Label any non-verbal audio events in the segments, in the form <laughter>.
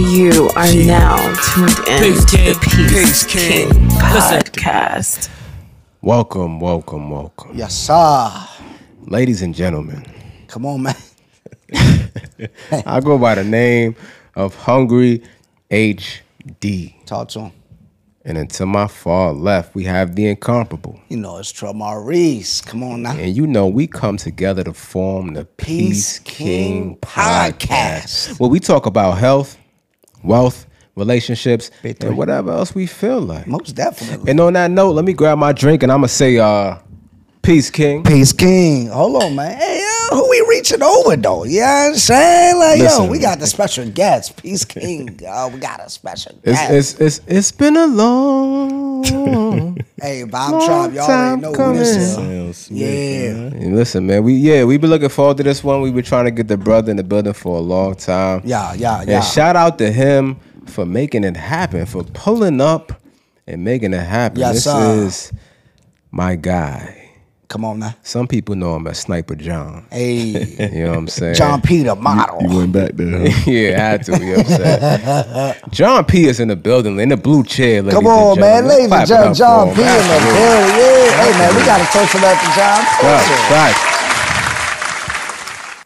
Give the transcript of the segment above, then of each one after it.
You are Yeah. now tuned in Peace to King. the Peace, Peace King, King. Podcast. Welcome, welcome, welcome. Yes, sir. Ladies and gentlemen, Come on, man. <laughs> I go by the name of Hungry HD. Talk to him. And until my far left, we have the incomparable. You know it's Trell Maurice. Come on now. And you know, we come together to form the Peace, Peace King, King podcast. Podcast. Where we talk about health, wealth, relationships, and whatever else we feel like. Most definitely. And on that note, let me grab my drink and I'm to say, uh, Peace King. Peace King. Hold on, man. Hey, yo, who we reaching over though? You know what I'm saying? Like, yo, we got the special guest. Peace King. <laughs> Oh, we got a special It's, guest. it's, it's, it's been a long <laughs> hey, Bob long Trump, y'all time already know who this is. coming. Yeah. And listen, man, we yeah, we been looking forward to this one. We've been trying to get the brother in the building for a long time. Yeah, yeah, yeah. And yeah. shout out to him for making it happen, for pulling up and making it happen. Yes, this sir. is my guy. Come on now. Some people know him as Sniper John. Hey, <laughs> You know what I'm saying? John Peter model. You went back there. huh? <laughs> yeah, had to. You know what I'm saying? <laughs> John P is in the building, in the blue chair. Ladies Come on, and man. Ladies and gentlemen, up John for P in the Absolutely. building. Yeah. Hey, man, we got to toast him up to John P. Right, right.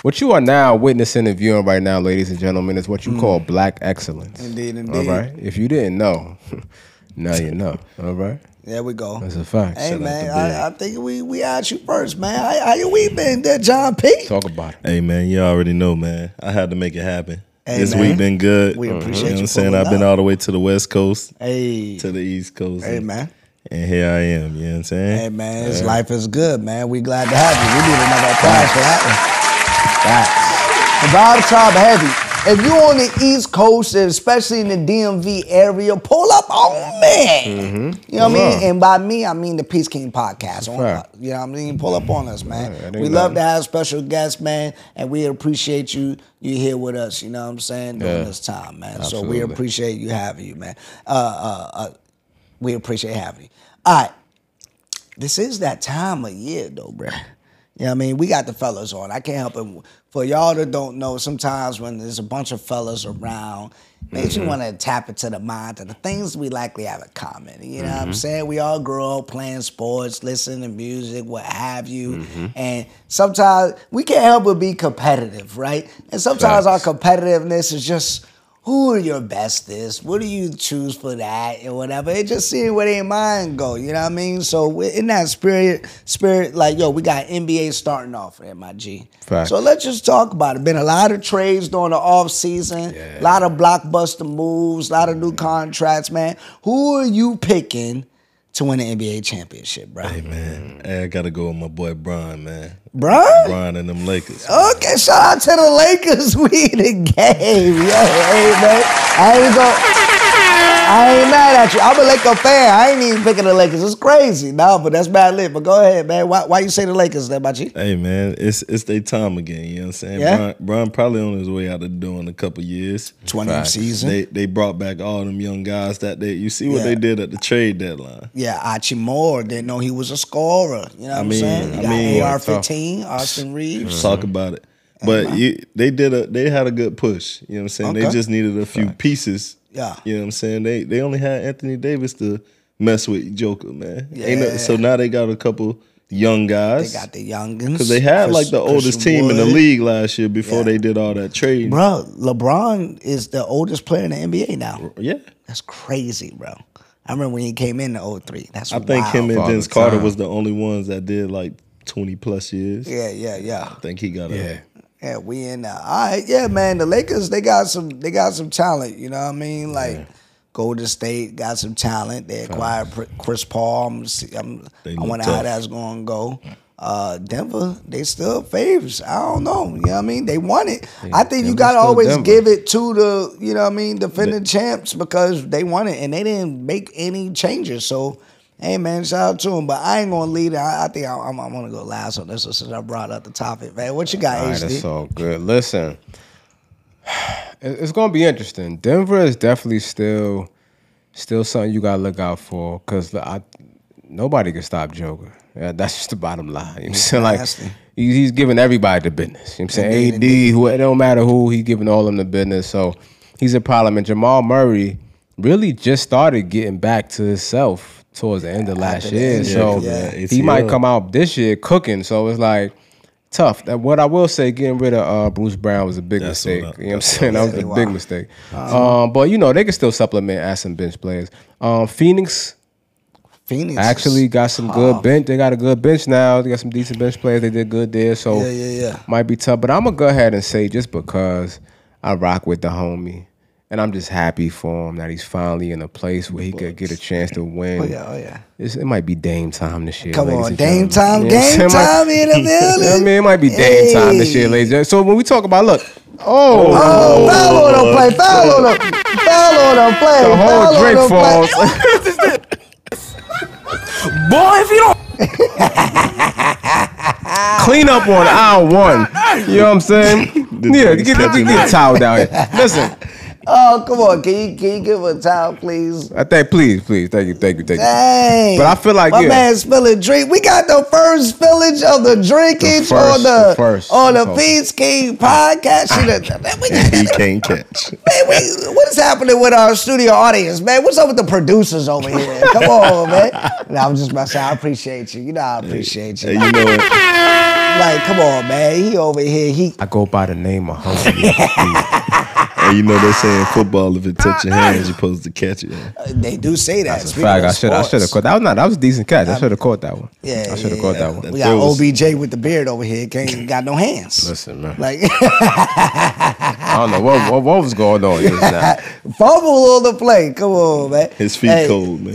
What you are now witnessing and viewing right now, ladies and gentlemen, is what you call black excellence. Mm. Indeed, All indeed. right. If you didn't know, now you know. All right. There we go. That's a fact. Hey Shout man. I, I think we we asked you first, man. How, how you we been there, John P? Talk about it. hey man, you already know, man. I had to make it happen. Hey, this man. week been good. We appreciate you know you what I'm saying? I've been all the way to the West Coast, Hey, to the East Coast. hey and, man, And here I am, you know what I'm saying? hey man, this life is good, man. We glad to have you. We need another applause for that one. The Bob Tribe Heavy. If you on the East Coast, and especially in the DMV area, pull up on me. You know what I mean? And by me, I mean the Peace King podcast. On, you know what I mean? Pull up on us, man. We love nothing. to have special guests, man, and we appreciate you. You here with us. You know what I'm saying during Yeah. this time, man. So we appreciate you having you, man. Uh, uh, uh, we appreciate having you. All right this is that time of year though, bruh. You know what I mean? We got the fellas on. I can't help it. For y'all that don't know, sometimes when there's a bunch of fellas around, makes you mm-hmm. want to tap into the mind of the things we likely have in common. You know what I'm mm-hmm. saying? We all grow up playing sports, listening to music, what have you. Mm-hmm. And sometimes we can't help but be competitive, right? And sometimes Facts. our competitiveness is just who are your bestest? What do you choose for that and whatever? It just seeing where their mind go. You know what I mean? So in that spirit, spirit, like yo, we got NBA starting off at my G. So let's just talk about it. Been a lot of trades during the off season. A lot of blockbuster moves. A lot of new contracts, man. Who are you picking to win the NBA championship, bro? Hey man, hey, I gotta go with my boy Bron, man. Bro? Bron and them Lakers. Okay, shout out to the Lakers. <laughs> We the game. Yo, hey man. I ain't go. I ain't mad at you. I'm a Laker fan. I ain't even picking the Lakers. It's crazy. No, but that's bad lit. But go ahead, man. Why, why you say the Lakers there, my G? Hey man, it's it's their time again. You know what I'm saying? Yeah. Bron, Bron probably on his way out the door in a couple years. 20 Facts. season. They they brought back all them young guys that they. You see what Yeah. they did at the trade deadline. yeah, Hachimura didn't know he was a scorer. You know what I am mean- saying? You I got mean- AR-15, Austin Reaves. Talk about it. But you, they did a they had a good push. You know what I'm saying? They just needed a few pieces. Yeah. You know what I'm saying? They they only had Anthony Davis to mess with Joker, man. Ain't no- Yeah. so now they got a couple young guys. They got the youngins. because they had Chris- like the oldest Christian team in the league last year before Yeah. they did all that trade. Bro, LeBron is the oldest player in the NBA now. Yeah. That's crazy, bro. I remember when he came in the 03. That's I think wild. him and Father Vince Carter was the only ones that did like 20 plus years. Yeah, yeah, yeah. I think he got a Yeah. Yeah, we in there. All right, yeah, man. The Lakers, they got some, they got some talent. You know what I mean? Like Golden State got some talent. They acquired Chris Paul. I'm, I'm, I wonder how that's going to go. Uh, Denver, they still favorites. I don't know. You know what I mean? They won it. I think you Denver's got to always Denver. give it to the, you know what I mean, defending champs because they won it and they didn't make any changes. So, hey, man, shout out to him. But I ain't to lead it. I, I think I, I'm, I'm going to go last on this one since I brought up the topic, man. What you got, All right, HD? that's all good. Listen, <sighs> it's gonna be interesting. Denver is definitely still, still something you gotta look out for because I, nobody can stop Joker. Yeah, <laughs> that's just the bottom line. You know what I'm saying? Like he's giving everybody the business. You know what I'm saying? Indeed, AD, who it don't matter who, he's giving all of them the business. So he's a problem. And Jamal Murray really just started getting back to himself towards the end of last year. end, so yeah, he might come out this year cooking. So it's like tough. That what I will say, getting rid of uh, Bruce Brown was a big That's mistake. what you know what I'm that's saying? That was a wow. big mistake. Um, but you know they can still supplement as some bench players. Um, Phoenix Phoenix actually got some good bench. They got a good bench now. They got some decent bench players. They did good there. So Yeah, yeah, yeah. might be tough. But I'm gonna go ahead and say just because I rock with the homie. And I'm just happy for him that he's finally in a place where he could get a chance to win. Oh yeah, oh yeah. It's, it might be Dame time this year. Come on, and Dame time, You know what I'm game? Might- time in the <laughs> You know I mean? It might be Dame time this year, ladies. and. So when we talk about look, oh, Oh, foul on them play, foul on them, foul on them play, the whole foul Drake falls. <laughs> Boy, if you don't Clean up on aisle one. You know what I'm saying? <laughs> yeah, get, get, get a towel down here. Listen, Oh, come on, can you can you give a towel, please? Uh, I think, please, please, thank you, thank you, thank you. Dang. But I feel like, my yeah. man spilling drink. We got the first spillage of the drinkage The on the, the first. on the So- Peace King podcast. Shit, that- <laughs> we- he can't catch. <laughs> Man, we, what is happening with our studio audience, man? What's up with the producers over here? Come on, <laughs> man. No, I'm just about to say I appreciate you. You know, I appreciate you. Hey, you know what? Like, come on, man. He over here. He I go by the name of Hungry. Hey, you know they're saying football. If it touch your hands, you're supposed to catch it. Uh, they do say that. That's a Speaking fact. I should, I should have caught. That was not. That was a decent catch. I should have caught that one. Yeah, I should have yeah, caught yeah. that one. We got was- OBJ with the beard over here. Can't got no hands. Listen, man. Like I don't know what what, what was going on just <laughs> fumble on the play. Come on, man. His feet Hey, cold, man. <laughs>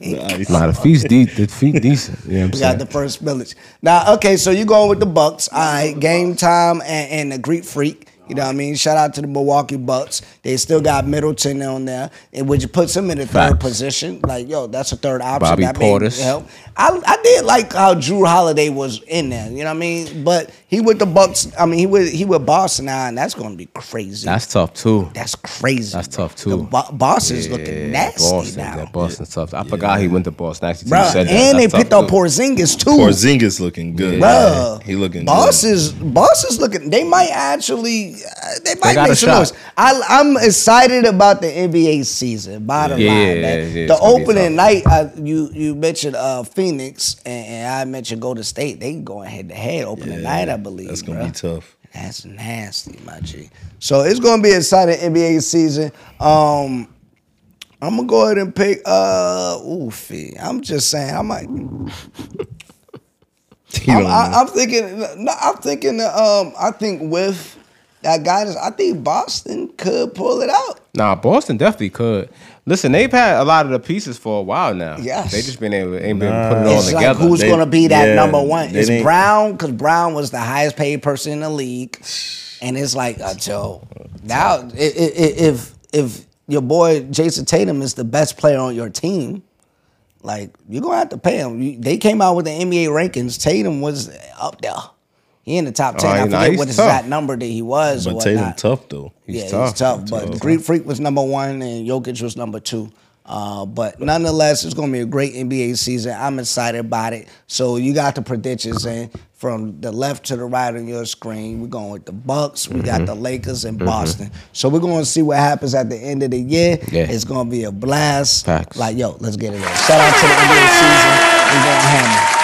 The ice. Nah, the feet's deep. The feet decent. You know what I'm We got saying? the first village. Now, okay, so you going with the Bucks. All right, game time and, and the Greek Freak. You know what I mean? Shout out to the Milwaukee Bucks. They still got Middleton on there, and which puts him in the third Facts. position. Like, yo, that's a third option. Bobby that Portis. help. I, I did like how Jrue Holiday was in there. You know what I mean? But he with the Bucks. I mean, he with he with Boston now, and that's going to be crazy. That's tough too. That's crazy. That's tough, too. The Bo- Boston's Yeah, looking nasty Boston, now, Yeah, Boston's tough. I forgot he went to Boston. Actually, till bro. you said that. And they That's tough, picked up too. Porzingis too. Porzingis looking good. Bruh, he looking boss good. is looking. They might actually, uh, they might got make some noise. I, I'm excited about the NBA season. Bottom Yeah, line, yeah, man. yeah, yeah, the it's gonna be opening night, I, you you mentioned uh, Phoenix and, and I mentioned Golden State. They going head to head opening night, I believe. That's gonna bruh. be tough. That's nasty, my G. So it's gonna be an exciting NBA season. Um, I'm gonna go ahead and pick uh Oofy. I'm just saying I might. <laughs> I'm, I. I'm thinking. No, I'm thinking. Um, I think with that guidance, I think Boston could pull it out. Nah, Boston definitely could. Listen, they've had a lot of the pieces for a while now. Yes. they just been able, ain't been able to put it all It's like together. who's They- going to be that yeah, number one? It's Brown because Brown was the highest paid person in the league, and it's like until now, i- i- i- if if your boy Jayson Tatum is the best player on your team, like you're gonna have to pay him. They came out with the NBA rankings. Tatum was up there. He in the top ten. Oh, I nah, forget what is tough. that number that he was But Tatum tough though. He's yeah, tough. he's tough. He's But tough. Greek Freak was number one, and Jokic was number two. Uh, but nonetheless, it's going to be a great NBA season. I'm excited about it. So you got the predictions in from the left to the right on your screen. We're going with the Bucks. We got the Lakers and Boston. So we're going to see what happens at the end of the year. Yeah. It's going to be a blast. Facts. Like yo, let's get it in. Shout out to the NBA season. We're going to hammer.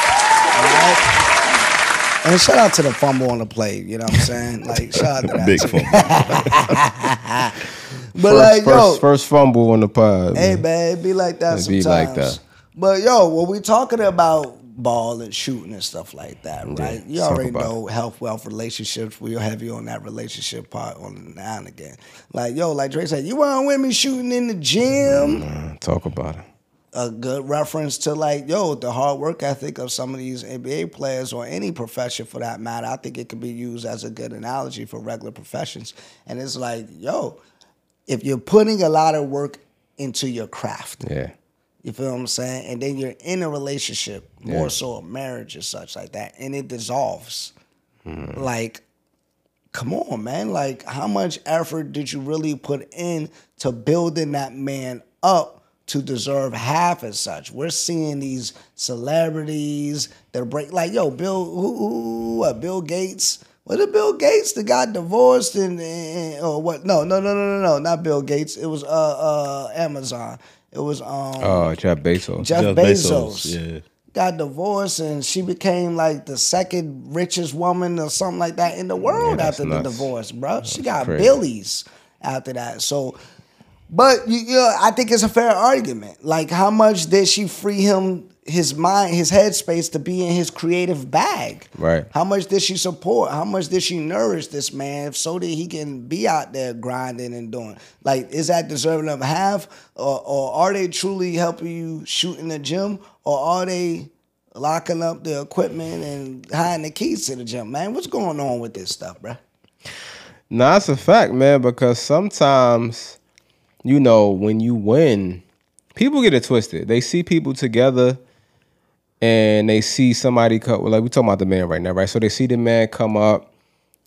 All right. And shout out to the fumble on the play. You know what I'm saying? Like <laughs> shout out to that. Big too. fumble. <laughs> But first, like first, yo, first fumble on the pod. Hey man. man, it be like that It sometimes. be like that. But yo, when we talking about ball and shooting and stuff like that, right? you already about know health, wealth, relationships. We'll have you on that relationship part on now and again. Like yo, like Dre said, you want women shooting in the gym? Uh, Talk about it. A good reference to like yo, the hard work ethic of some of these NBA players or any profession for that matter. I think it could be used as a good analogy for regular professions. And it's like yo, if you're putting a lot of work into your craft. Yeah. You feel what I'm saying? And then you're in a relationship, more Yeah. so a marriage or such like that, and it dissolves. Mm-hmm. Like, come on, man. Like, how much effort did you really put in to building that man up to deserve half as such? We're seeing these celebrities that break like, yo, Bill, who, who what, Bill Gates Was it Bill Gates that got divorced and, and or what? No, no, no, no, no, no, not Bill Gates. It was uh uh Amazon. It was um Oh, Jeff Bezos. Jeff, Jeff Bezos. Bezos, yeah. Got divorced and she became like the second richest woman or something like that in the world that's after the divorce, bro. She got crazy. billies after that. So, but you, you know, I think it's a fair argument. Like, how much did she free him, his mind, his headspace to be in his creative bag? Right. How much did she support? How much did she nourish this man so that he can be out there grinding and doing? Like, is that deserving of half? Or, or are they truly helping you shoot in the gym? Or are they locking up the equipment and hiding the keys to the gym, man? What's going on with this stuff, bruh? No, that's a fact, man, because sometimes, you know, when you win, people get it twisted. They see people together and they see somebody come, like we talking about the man right now, right? So they see the man come up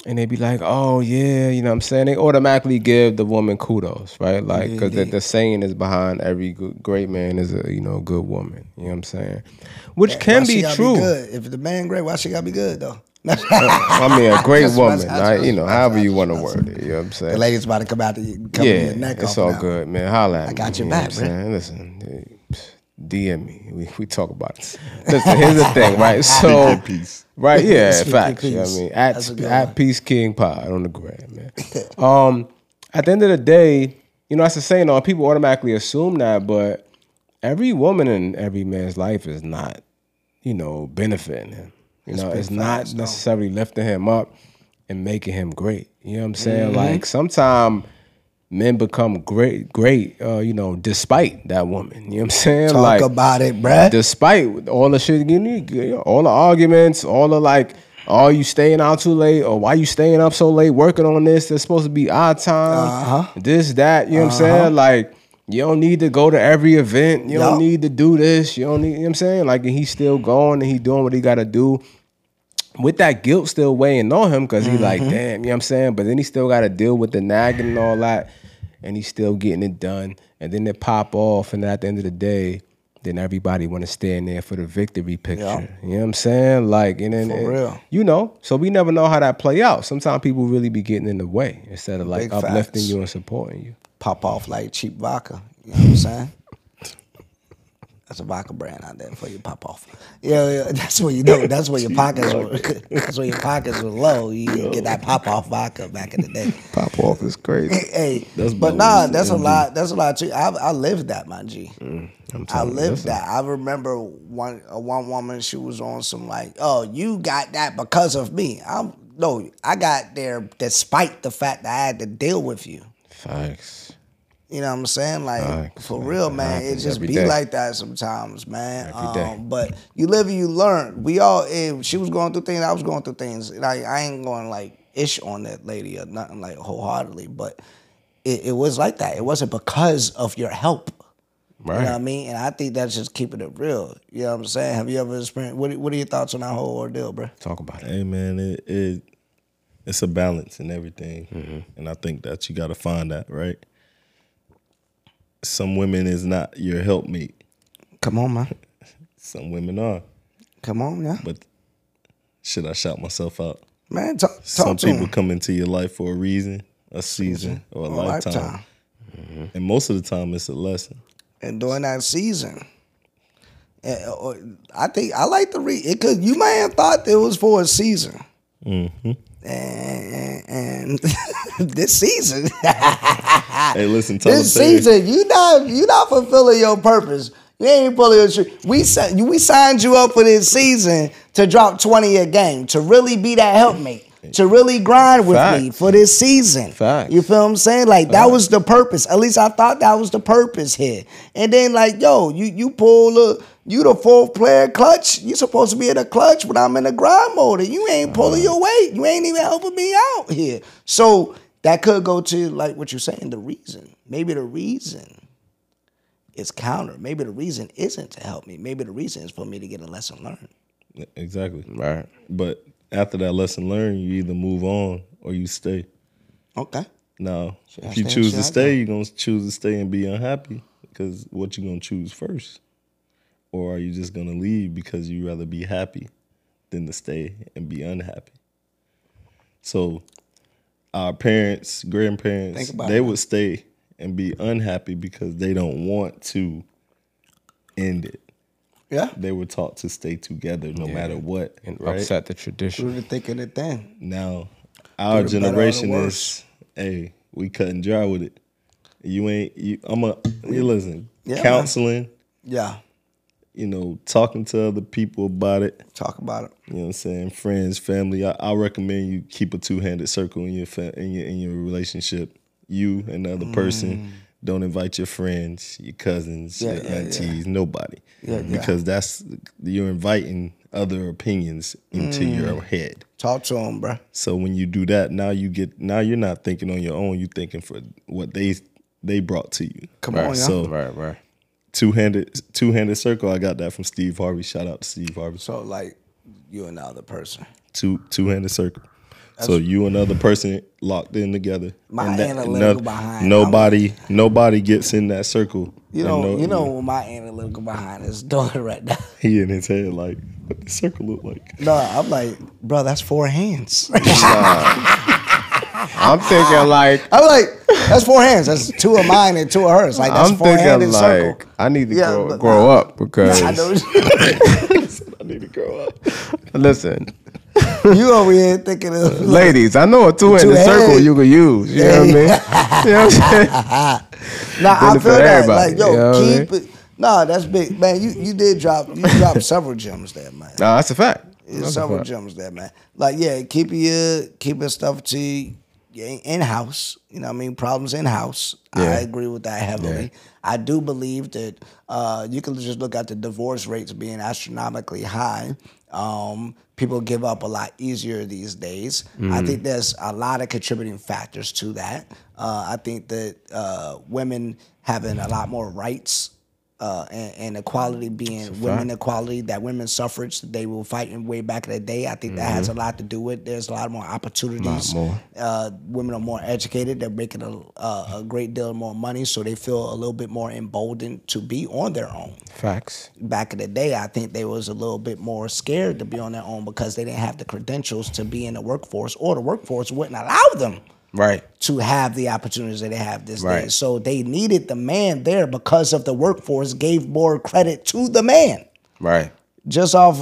and they be like, oh, yeah, you know what I'm saying? They automatically give the woman kudos, right? Like, because the, the saying is behind every good, great man is a, you know, good woman. You know what I'm saying? Which can Why she be true. good? If the man great, why she gotta be good though? I mean, a <laughs> great That's- woman, that's- right? You know, however you want to word it. You know what I'm saying? the lady's about to come out to come yeah, your neck it's all good, man. Holla at I got me. your you back, saying? Listen, DM me. We, we talk about it. <laughs> Listen, here's the thing, right? So, peace. right, yeah, facts. You know what I mean, at That's at. Peace King Pod on the gram, man. <laughs> um, at the end of the day, you know, that's the saying. On people automatically assume that, but every woman in every man's life is not, you know, benefiting him. You know, it's not necessarily lifting him up and making him great. You know what I'm saying? Mm-hmm. Like sometimes men become great, great, uh, you know, despite that woman. You know what I'm saying? Talk like about it, bruh. despite all the shit you need, you know, all the arguments, all the like, are you staying out too late or why you staying up so late working on this? It's supposed to be our time. Uh-huh. This, that, you know what I'm saying? Like, you don't need to go to every event. You don't need to do this. You don't need, you know what I'm saying? Like, and he's still going and he doing what he got to do with that guilt still weighing on him because he like, Mm-hmm. damn, you know what I'm saying? But then he still got to deal with the nagging and all that, and he's still getting it done. And then it pop off, and at the end of the day, then everybody want to stand there for the victory picture. Yeah. You know what I'm saying? Like, and then and- real. you know. So we never know how that play out. Sometimes people really be getting in the way instead of like Big uplifting facts. you and supporting you. Pop off like cheap vodka. You know what I'm saying? That's a vodka brand out there for you pop off. Yeah, yeah, <laughs> that's where you know. That's where your <laughs> pockets were. <laughs> That's where your pockets were low. You didn't get that pop off vodka back in the day. Pop off is crazy. hey, That's but nah, that's a lot. That's a lot too. I, I lived that, my G. I'm I telling you, lived that. I remember one uh, one woman. She was on some like, oh, you got that because of me. I'm no, I got there despite the fact that I had to deal with you. Facts. You know what I'm saying? Like Facts, for real, man. It happens just be day. like that sometimes, man. Every day. Um, but you live and you learn. We all. If she was going through things, I was going through things. Like I ain't going like ish on that lady or nothing like wholeheartedly, but it, it was like that. It wasn't because of your help. You Right. know what I mean? And I think that's just keeping it real. You know what I'm saying? Have you ever experienced? What What are your thoughts on that whole ordeal, bro? Talk about it. Hey man, it, it it's a balance and everything, and I think that you got to find that right. Some women is not your helpmate. Come on, man. Some women are, Come on, yeah. but should I shout myself out? Man, talk, talk Some to people him. come into your life for a reason, a season, or a lifetime. lifetime. and most of the time it's a lesson. and during that season. eh, I think I like the read it could you may have thought it was for a season. Mm-hmm. And, and <laughs> this season, <laughs> Hey, listen, this season, you not you not fulfilling your purpose. You ain't pulling your tree. We we signed you up for this season to drop twenty a game to really be that helpmate. To really grind with me for this season. Facts. You feel what I'm saying? Like that was the purpose. At least I thought that was the purpose here. And then like, yo, you you pull the you the fourth player clutch. You supposed to be in the clutch when I'm in the grind mode. And you ain't pulling your uh-huh. weight. You ain't even helping me out here. So that could go to like what you're saying, the reason. Maybe the reason is counter. Maybe the reason isn't to help me. Maybe the reason is for me to get a lesson learned. Exactly. Right. But after that lesson learned, you either move on or you stay. Okay. Now, I if you stay- choose to stay, you're gonna choose to stay and be unhappy because what you gonna choose first, or are you just gonna leave because you rather be happy than to stay and be unhappy? So our parents, grandparents, they would stay and be unhappy because they don't want to end it. Yeah. They were taught to stay together no matter what. and right? upset the We tradition. were thinking it then. Now, our the better or the generation is, hey, we cut and dry with it. You ain't, you, I'm a, you listen, Yeah, man. counseling, Yeah. you know, talking to other people about it. Talk about it. You know what I'm saying? Friends, family. I, I recommend you keep a two handed circle in your fa- in your in your relationship. You and the other person. Mm. Don't invite your friends, your cousins. Yeah, your yeah, yeah. aunties, nobody. Yeah, yeah. Because that's you're inviting other opinions into Mm. your head. Talk to them, bro. So when you do that, now you get now you're not thinking on your own. You're thinking for what they they brought to you. Come Right. on, yeah. So Right, right. two handed two handed circle. I got that from Steve Harvey. Shout out to Steve Harvey. So like you and the other person. two two handed circle. So you and other person locked in together. My and that- analytical behind, Nobody nobody gets in that circle. You know, no- you know what my analytical behind is doing <laughs> right now. He in his head like, what the circle look like? No, I'm like, bro, that's four hands. <laughs> I'm thinking like I'm like, that's four hands. That's two of mine and two of hers. Like that's I'm four thinking handed like circle. I need to Yeah, grow, grow nah. up because <laughs> I know I need to grow up. listen, you over here thinking of ladies, I know a two handed Two-handed. circle you could use. You know what I mean? You know what I'm saying? <laughs> Nah, I feel that. Like, yo, you know I keep it. Nah, that's big, man. You you did drop you dropped several gems there, man. No, that's a fact. That's a several fact. gems there, man. Like, yeah, keep your keep your stuff to in house. You know, what I mean, problems in house. I agree with that heavily. I do believe that uh, you can just look at the divorce rates being astronomically high. Um, people give up a lot easier these days. Mm-hmm. I think there's a lot of contributing factors to that. Uh, I think that uh, women having a lot more rights uh, and, and equality being women equality, that women's suffrage they were fighting way back in the day. I think that has a lot to do with. There's a lot more opportunities. Mm-hmm. more. Uh, women are more educated. They're making a, a, a great deal more money, so they feel a little bit more emboldened to be on their own. Facts. Back in the day, I think they was a little bit more scared to be on their own because they didn't have the credentials to be in the workforce, or the workforce wouldn't allow them Right. to have the opportunities that they have this day. So they needed the man there because of the workforce gave more credit to the man Right. just off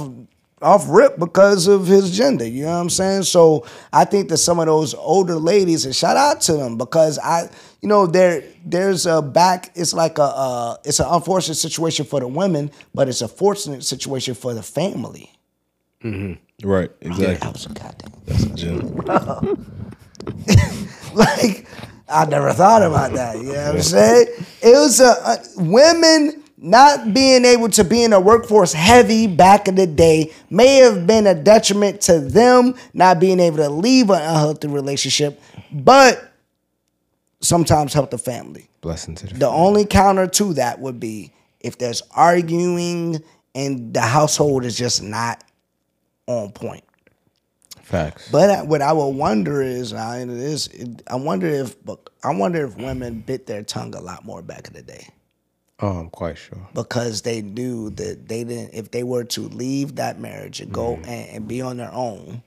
off rip because of his gender. You know what I'm saying? So I think that some of those older ladies, and shout out to them because I, you know, there there's a back. It's like a uh, it's an unfortunate situation for the women, but it's a fortunate situation for the family. Right, That exactly. was a goddamn. That's a gem. <laughs> <laughs> like I never thought about that. You know what I'm saying? It was a, uh, women not being able to be in the workforce heavy back in the day may have been a detriment to them not being able to leave an unhealthy relationship, but sometimes help the family. Blessing to the. The only counter to that would be if there's arguing and the household is just not on point. Facts. But I- what I would wonder is, I, it is, it, I wonder if, I wonder if women bit their tongue a lot more back in the day Oh, I'm quite sure. because they knew that they didn't. If they were to leave that marriage and go Mm-hmm. and, and be on their own,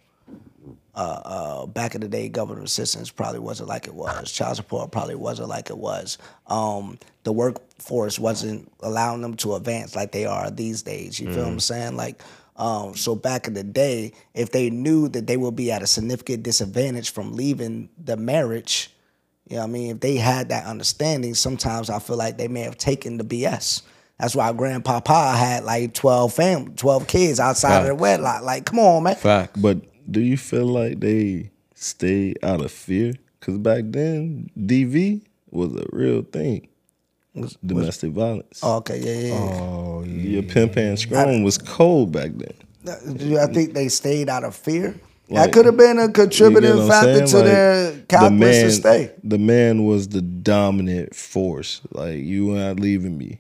uh, uh, back in the day, government assistance probably wasn't like it was. Child support probably wasn't like it was. Um, the workforce wasn't allowing them to advance like they are these days. You feel what I'm saying? Like, um, so back in the day, if they knew that they would be at a significant disadvantage from leaving the marriage, you know what I mean? If they had that understanding, sometimes I feel like they may have taken the BS. That's why grandpapa had like 12 fam 12 kids outside of the wedlock. Like, come on, man. Facts. But do you feel like they stay out of fear? Because back then, DV was a real thing. Domestic violence. Oh, okay, yeah, yeah, yeah. Oh, yeah. Your pimp and scrum was cold back then. Do I think they stayed out of fear? that could have been a contributing what I'm factor to Like, their the calculus man, to stay. The man was the dominant force. Like you not leaving me.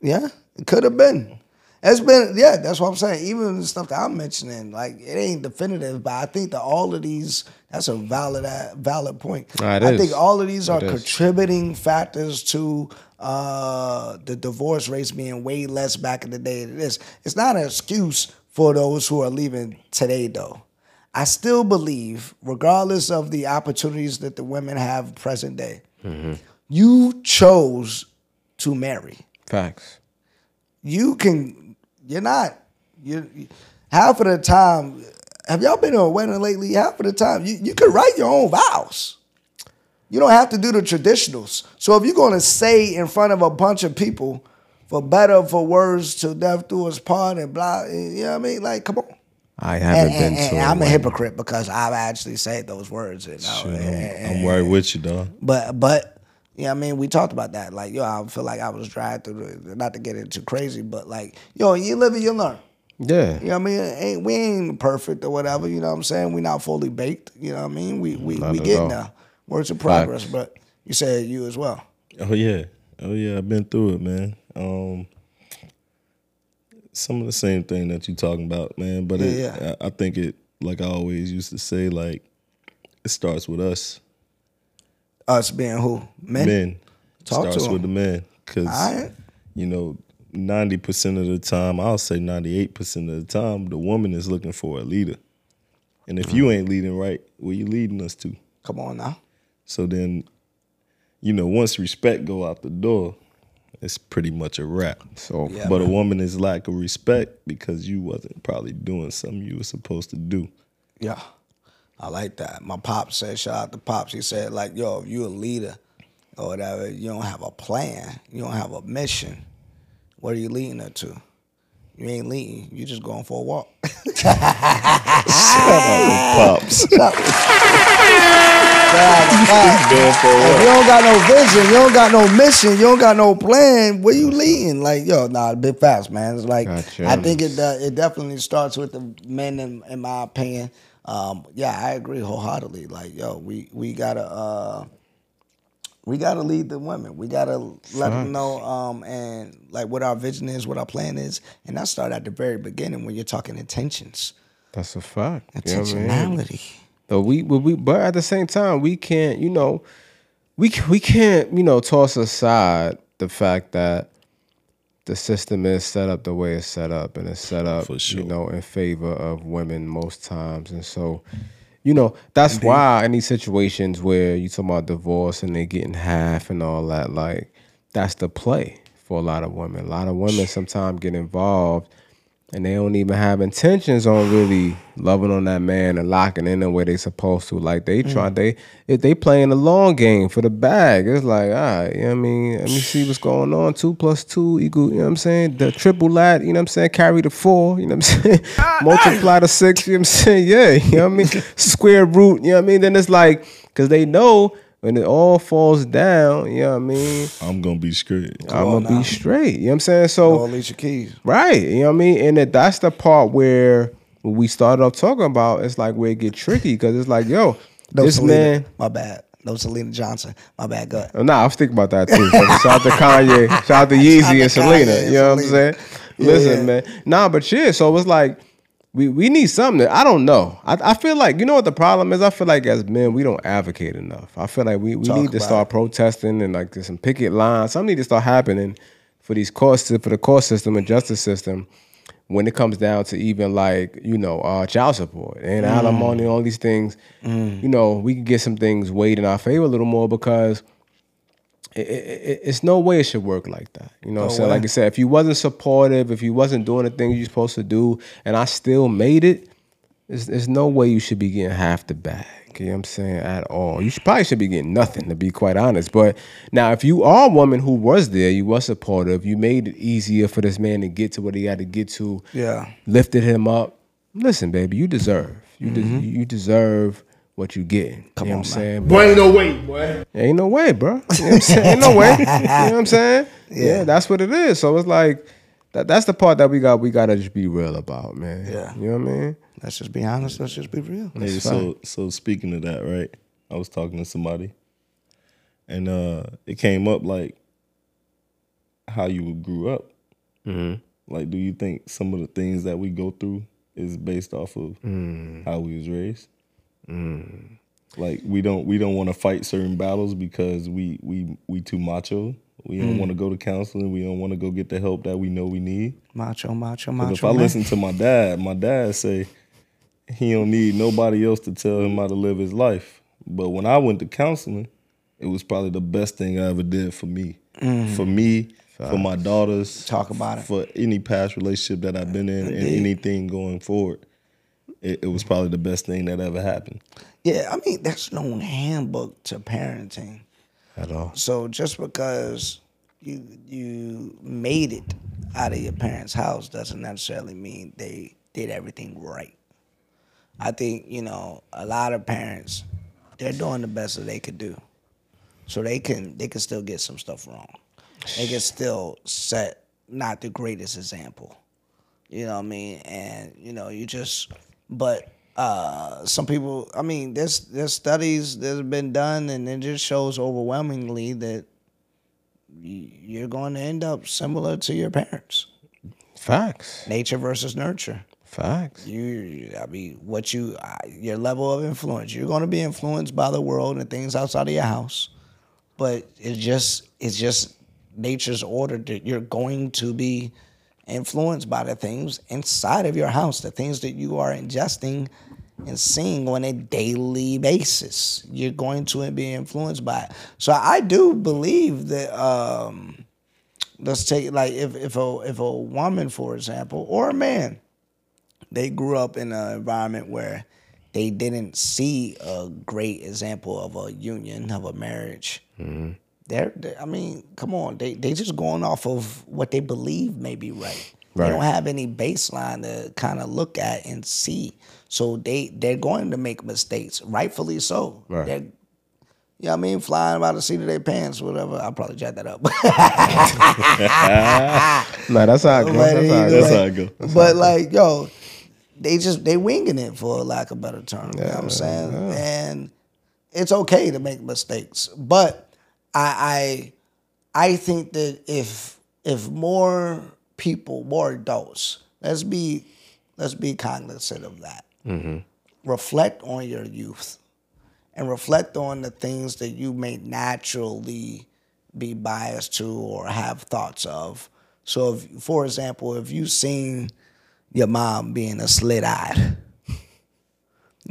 Yeah, it could have been. It's been yeah, that's what I'm saying. Even the stuff that I'm mentioning, like it ain't definitive, but I think that all of these that's a valid valid point. I is. think all of these are It is. contributing factors to uh, the divorce rates being way less back in the day than it is. It's not an excuse for those who are leaving today though. I still believe, regardless of the opportunities that the women have present day, you chose to marry. Facts. You can. You're not. You half of the time. Have y'all been to a wedding lately? Half of the time, you you can write your own vows. You don't have to do the traditionals. So if you're going to say in front of a bunch of people, for better, for worse, till death do us part, and blah, eh, you know what I mean? Like, come on. I haven't And, been and- to. and I'm a hypocrite because I've actually said those words. You know? And- oh, I'm, I'm right with you, dog. but but you know what I mean, we talked about that. Like, yo, I feel like I was dragged through the not to get into crazy, but like, yo, you live and you learn. Yeah. You know what I mean? Ain't, we ain't perfect or whatever, you know what I'm saying? We not fully baked, you know what I mean? We we, Not we getting there. Works in progress, Facts. but you said you as well. Oh yeah, oh yeah. I've been through it, man. Um, some of the same thing that you talking about, man. But it, Yeah, yeah. I, I think it, like I always used to say, like it starts with us Us being who? Men? men. Talk to starts with the men, because Alright. you know, ninety percent of the time, I'll say ninety-eight percent of the time, the woman is looking for a leader. And if Mm. you ain't leading right, where you leading us to? Come on now. So then, you know, once respect go out the door, it's pretty much a wrap. So Yeah. but a woman is lack of respect because you wasn't probably doing something you were supposed to do. Yeah. I like that. My pops said, shout out to Pops. He said, like, yo, if you a leader or whatever, you don't have a plan, you don't have a mission, what are you leading her to? You ain't leading. You just going for a walk. <laughs> Pops. <laughs> If you don't got no vision, you don't got no mission, you don't got no plan, where you leading? Like, yo, nah, big fast, man. It's like Gotcha. I think it uh, it definitely starts with the men, in, in my opinion. Um, yeah, I agree wholeheartedly. Like, yo, we we gotta uh, we gotta lead the women. We gotta let them know um, and like what our vision is, what our plan is, and that start at the very beginning when you're talking intentions, that's a fact. You know what I mean? intentionality. But we, but we, but at the same time, we can't, you know, we we can't, you know, toss aside the fact that the system is set up the way it's set up, and it's set up, sure. you know, in favor of women most times, and so, you know, that's why in these situations where you talk about divorce and they getting half and all that, like that's the play for a lot of women. A lot of women sometimes get involved and they don't even have intentions on really loving on that man and locking in the way they supposed to. Like they try, mm. they if they playing the long game for the bag, it's like, all right, you know what I mean? Let me see what's going on. Two plus two equal, you know what I'm saying? The triple lat, you know what I'm saying? Carry the four, you know what I'm saying? <laughs> Multiply the six, you know what I'm saying? Yeah, you know what I mean? <laughs> Square root, you know what I mean? Then it's like, because they know when it all falls down, you know what I mean? I'm gonna be screwed. I'm gonna now. be straight. You know what I'm saying? So Oh, Alicia Keys. Right. You know what I mean? And that, that's the part where we started off talking about, it's like where it get tricky because it's like, yo, No, this Selena. man. My bad. No, Selena Johnson. My bad. Go ahead. Nah, I was thinking about that too. but shout out to Kanye, shout out to <laughs> Yeezy and Selena. And You know what I'm saying? Yeah, Listen, yeah. man. Nah, but yeah, so it was like we, we need something. I don't know. I, I feel like you know what the problem is. I feel like as men we don't advocate enough. I feel like we, we Talk need to start protesting and like there's some picket lines. Something need to start happening for these courts for the court system and justice system when it comes down to even like you know uh, child support and Mm. alimony and all these things. You know we can get some things weighed in our favor a little more because it, it, it- it's no way it should work like that. You know what I'm saying? way. Like I said, if you wasn't supportive, if you wasn't doing the things you're supposed to do, and I still made it, there's, there's no way you should be getting half the bag. You know what I'm saying? At all. You should, probably should be getting nothing, to be quite honest. But now, if you are a woman who was there, you was supportive, you made it easier for this man to get to what he had to get to, Yeah. lifted him up. Listen, baby, you deserve. You de- mm-hmm. you deserve what you getting. Come you know on, what I'm saying? Boy, ain't no way, boy. Ain't no way, bro. <laughs> You know what I'm saying? Ain't no way. <laughs> You know what I'm saying? Yeah. that's what it is. So it's like that that's the part that we got we gotta just be real about, man. Yeah. You know what I mean? Let's just be honest. Let's just be real. Hey, so so speaking of that, right? I was talking to somebody, and uh it came up like how you grew up. Like, do you think some of the things that we go through is based off of how we was raised? Like, we don't we don't want to fight certain battles because we we we too macho. We don't want to go to counseling. We don't want to go get the help that we know we need. Macho, macho, macho. if I man. listen to my dad, my dad say he don't need nobody else to tell him how to live his life. But when I went to counseling, it was probably the best thing I ever did for me. For me, for my daughters. Mm. Talk about it. For any past relationship that I've been in and anything going forward. It, it was probably the best thing that ever happened. Yeah, I mean, there's no handbook to parenting. At all. So just because you you made it out of your parents' house doesn't necessarily mean they did everything right. I think you know a lot of parents they're doing the best that they could do, so they can they can still get some stuff wrong. They can still set not the greatest example. You know what I mean? And you know, you just but uh some people I mean there's there's studies that have been done and it just shows overwhelmingly that you're going to end up similar to your parents. Facts. Nature versus nurture. Facts. You, I mean, what you, your level of influence. You're going to be influenced by the world and things outside of your house, but it's just, it's just nature's order that you're going to be influenced by the things inside of your house, the things that you are ingesting and seeing on a daily basis. You're going to be influenced by it. So I do believe that. Um, let's take like if if a if a woman, for example, or a man, they grew up in an environment where they didn't see a great example of a union of a marriage. They're, they I mean, come on, they they just going off of what they believe may be right. They don't have any baseline to kind of look at and see. So they they're going to make mistakes, rightfully so. Right. They're, you know what I mean? Flying by the seat of their pants, whatever. I'll probably jack that up. <laughs> <laughs> Nah, that's how it goes. But That's how it goes. That's way- how it go. But like, yo, they just they winging it for lack of better term. you know what I'm saying? And it's okay to make mistakes. But I I I think that if if more people, more adults, let's be let's be cognizant of that. Mm-hmm. Reflect on your youth and reflect on the things that you may naturally be biased to or have thoughts of. So, if, for example, if you've seen your mom being a slit eyed,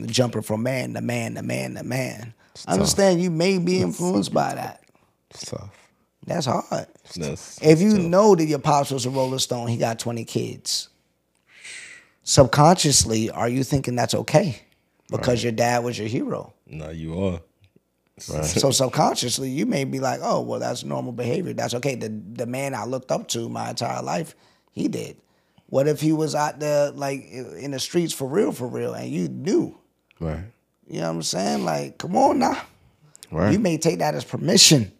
jumping from man to man to man to man, understand you may be influenced by that. It's tough. That's hard. That's If you know that your pops was a Rolling Stone, he got 20 kids. Subconsciously, are you thinking that's okay? Because your dad was your hero. No, you are. So subconsciously, you may be like, "Oh, well, that's normal behavior. That's okay." The the man I looked up to my entire life, he did. What if he was out there like in the streets for real, for real, and you knew? Right. You know what I'm saying? Like, come on now. Right. You may take that as permission.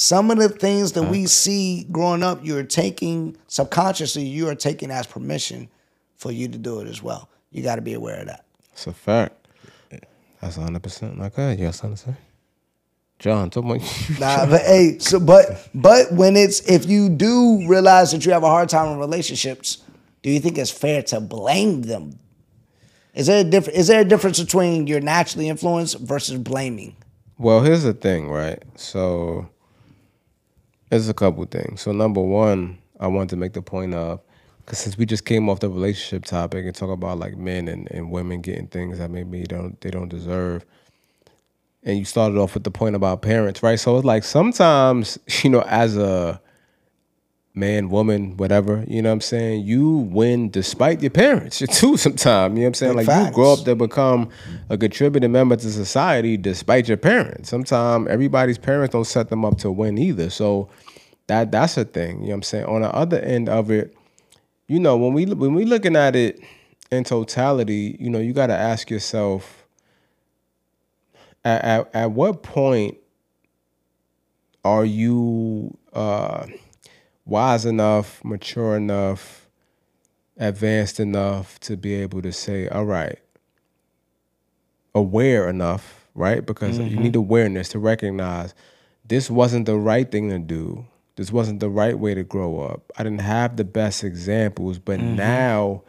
Some of the things that we mm. see growing up, you're taking subconsciously, you are taking as permission for you to do it as well. You got to be aware of that. It's a fact. That's 100% like that. You got something to say? John, talk about <laughs> Nah, but hey, so but but when it's if you do realize that you have a hard time in relationships, do you think it's fair to blame them? Is there a different is there a difference between you're naturally influenced versus blaming? Well, here's the thing, right? So there's a couple things. So number one, I wanted to make the point of because since we just came off the relationship topic and talk about like men and, and women getting things that maybe don't they don't deserve. And you started off with the point about parents, right? So it's like sometimes, <laughs> you know, as a man, woman, whatever, you know what I'm saying? You win despite your parents <laughs> too sometimes. You know what I'm saying? Big like you grow up to become a contributing member to society despite your parents. Sometimes everybody's parents don't set them up to win either. So that that's a thing. You know what I'm saying? On the other end of it, you know, when we when we looking at it in totality, you know, you gotta ask yourself at, at, at what point are you uh, wise enough, mature enough, advanced enough to be able to say, all right, aware enough, right? Because you mm-hmm. need awareness to recognize this wasn't the right thing to do. This wasn't the right way to grow up. I didn't have the best examples, but mm-hmm. now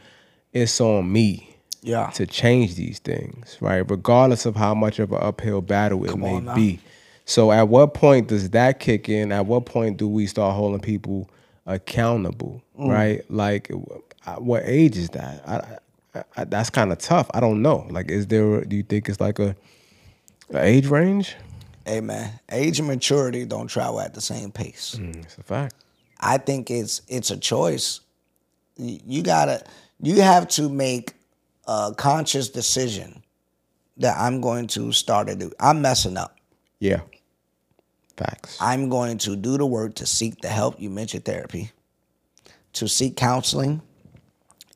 it's on me Yeah. to change these things, right? Regardless of how much of an uphill battle it may on now. be. So at what point does that kick in? At what point do we start holding people accountable, Mm. right? Like, uh, what age is that? I, I, that's kind of tough. I don't know. Like, is there? Do you think it's like a, a age range? Hey man, age and maturity don't travel at the same pace. Mm, it's a fact. I think it's it's a choice. You gotta you have to make a conscious decision that I'm going to start to do. I'm messing up. Yeah. Facts. I'm going to do the work to seek the help. You mentioned therapy, to seek counseling.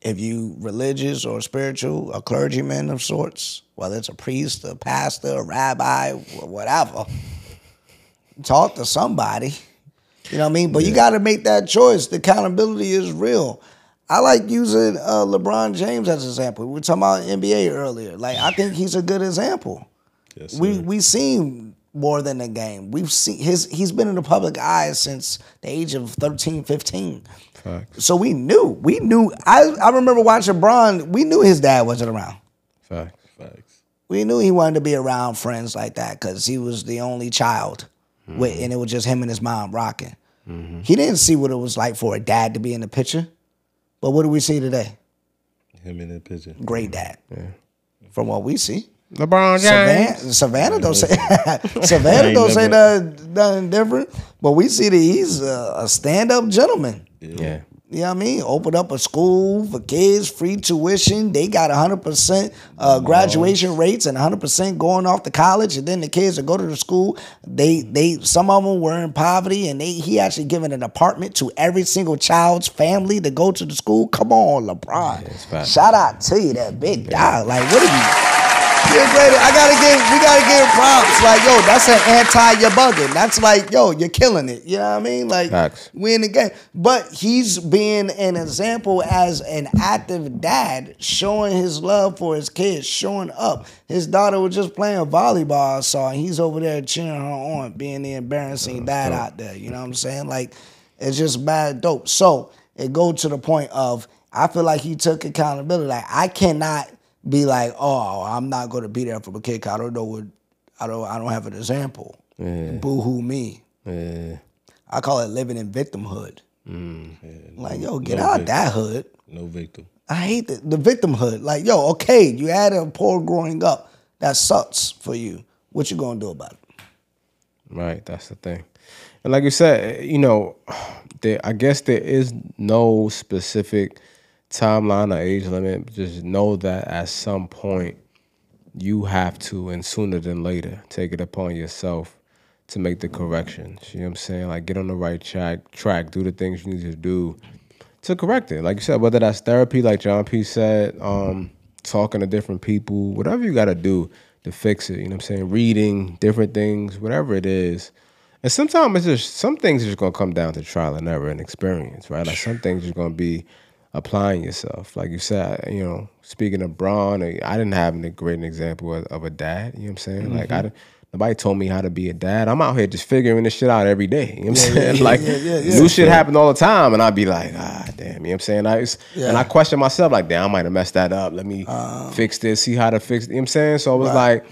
If you religious or spiritual, a clergyman of sorts, whether it's a priest, a pastor, a rabbi, whatever, talk to somebody. You know what I mean? But you got to make that choice. The accountability is real. I like using uh, LeBron James as an example. We were talking about NBA earlier. Like I think he's a good example. Yes, we we seen more than a game. We've seen his he's been in the public eye since the age of 13, 15. Facts. So we knew. We knew I I remember watching Bron, we knew his dad wasn't around. Facts. Facts. We knew he wanted to be around friends like that because he was the only child, with, and it was just him and his mom rocking. Mm-hmm. He didn't see what it was like for a dad to be in the picture, but what do we see today? Him in that picture. Great dad, Yeah. from what we see. LeBron Savannah, James. Savannah don't say <laughs> Savannah ain't don't say nothing, nothing different, but we see that he's a, a stand up gentleman. Yeah. You know what I mean? Open up a school for kids, free tuition. They got 100% uh, graduation rates and 100% going off to college. And then the kids that go to the school, they they some of them were in poverty, and they he actually given an apartment to every single child's family to go to the school. Come on, LeBron. it's facts. Shout out to you, that big dog. Like, what are you? You're great. I gotta give we gotta give props. Like, yo, that's an anti you're bugging. That's like, yo, you're killing it. You know what I mean? Like Facts. we in the game. But he's being an example as an active dad, showing his love for his kids, showing up. His daughter was just playing volleyball, I saw, and he's over there cheering her on, being the embarrassing dad out there. You know what I'm saying? Like, it's just bad dope. So it go to the point of I feel like he took accountability. Like I cannot be like, oh, I'm not gonna be there for the kick. I don't know what I don't I don't have an example. Boo hoo me. Yeah. I call it living in victimhood. Mm. like, yo, get no out victim. that hood. No victim. I hate the, the victimhood. Like, yo, okay, you had a poor growing up. That sucks for you. What you gonna do about it? Right, that's the thing. And like you said, you know, there, I guess there is no specific timeline or age limit. Just know that at some point you have to, and sooner than later, take it upon yourself to make the corrections. You know what I'm saying? Like get on the right track, track, do the things you need to do to correct it. Like you said, whether that's therapy, like John P said, um, talking to different people, whatever you gotta do to fix it. You know what I'm saying? Reading different things, whatever it is. And sometimes it's just some things are just gonna come down to trial and error and experience, right? Like some things are gonna be applying yourself. Like you said, you know, speaking of Bron, I didn't have a great example of, of a dad. You know what I'm saying? Like I didn't. Nobody told me how to be a dad. I'm out here just figuring this shit out every day. You know what I'm saying? like new shit happen all the time, and I'd be like, ah, damn. You know what I'm saying? I was, and I question myself like, damn, I might have messed that up. Let me fix this. See how to fix. it. You know what I'm saying? So I was like,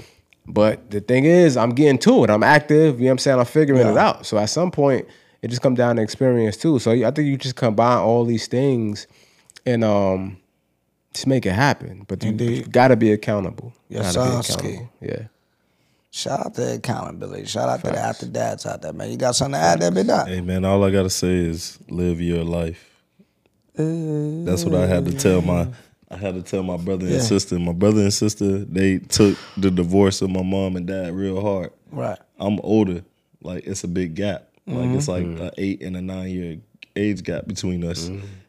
but the thing is, I'm getting to it. I'm active. You know what I'm saying? I'm figuring it out. So at some point, it just comes down to experience too. So I think you just combine all these things and um just make it happen. But you, Indeed. got to be accountable. Yes, gotta be sir, accountable. Yeah. Shout out to accountability. Shout out to the after dads out there, man. You got something to add there, big dog? Hey man, all I gotta say is live your life. That's what I had to tell my I had to tell my brother Yeah. and sister. My brother and sister, they took the divorce of my mom and dad real hard. Right. I'm older. Like it's a big gap. Like it's like an eight and a nine year age gap between us.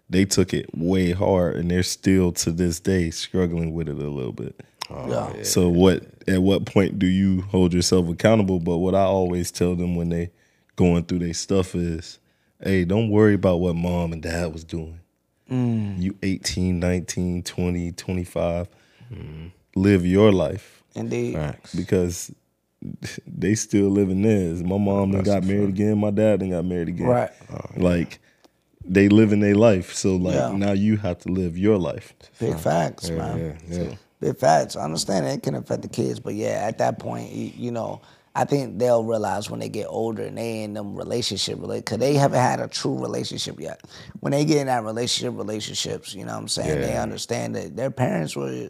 They took it way hard and they're still to this day struggling with it a little bit. yeah. So what at what point do you hold yourself accountable? But what I always tell them when they going through their stuff is, hey, don't worry about what mom and dad was doing. Mm. You 18, 19, 20, 25. Live your life Indeed. Facts. because <laughs> they still living theirs. My mom done got married again. My dad then got married again. Right. Like they living their life. So like Yeah. now you have to live your life. Big facts, man. Yeah, yeah. Big facts. I understand it can affect the kids, but yeah, at that point, you, you know, I think they'll realize when they get older and they in them relationship because they haven't had a true relationship yet. When they get in that relationship relationships, you know what I'm saying? They understand that their parents were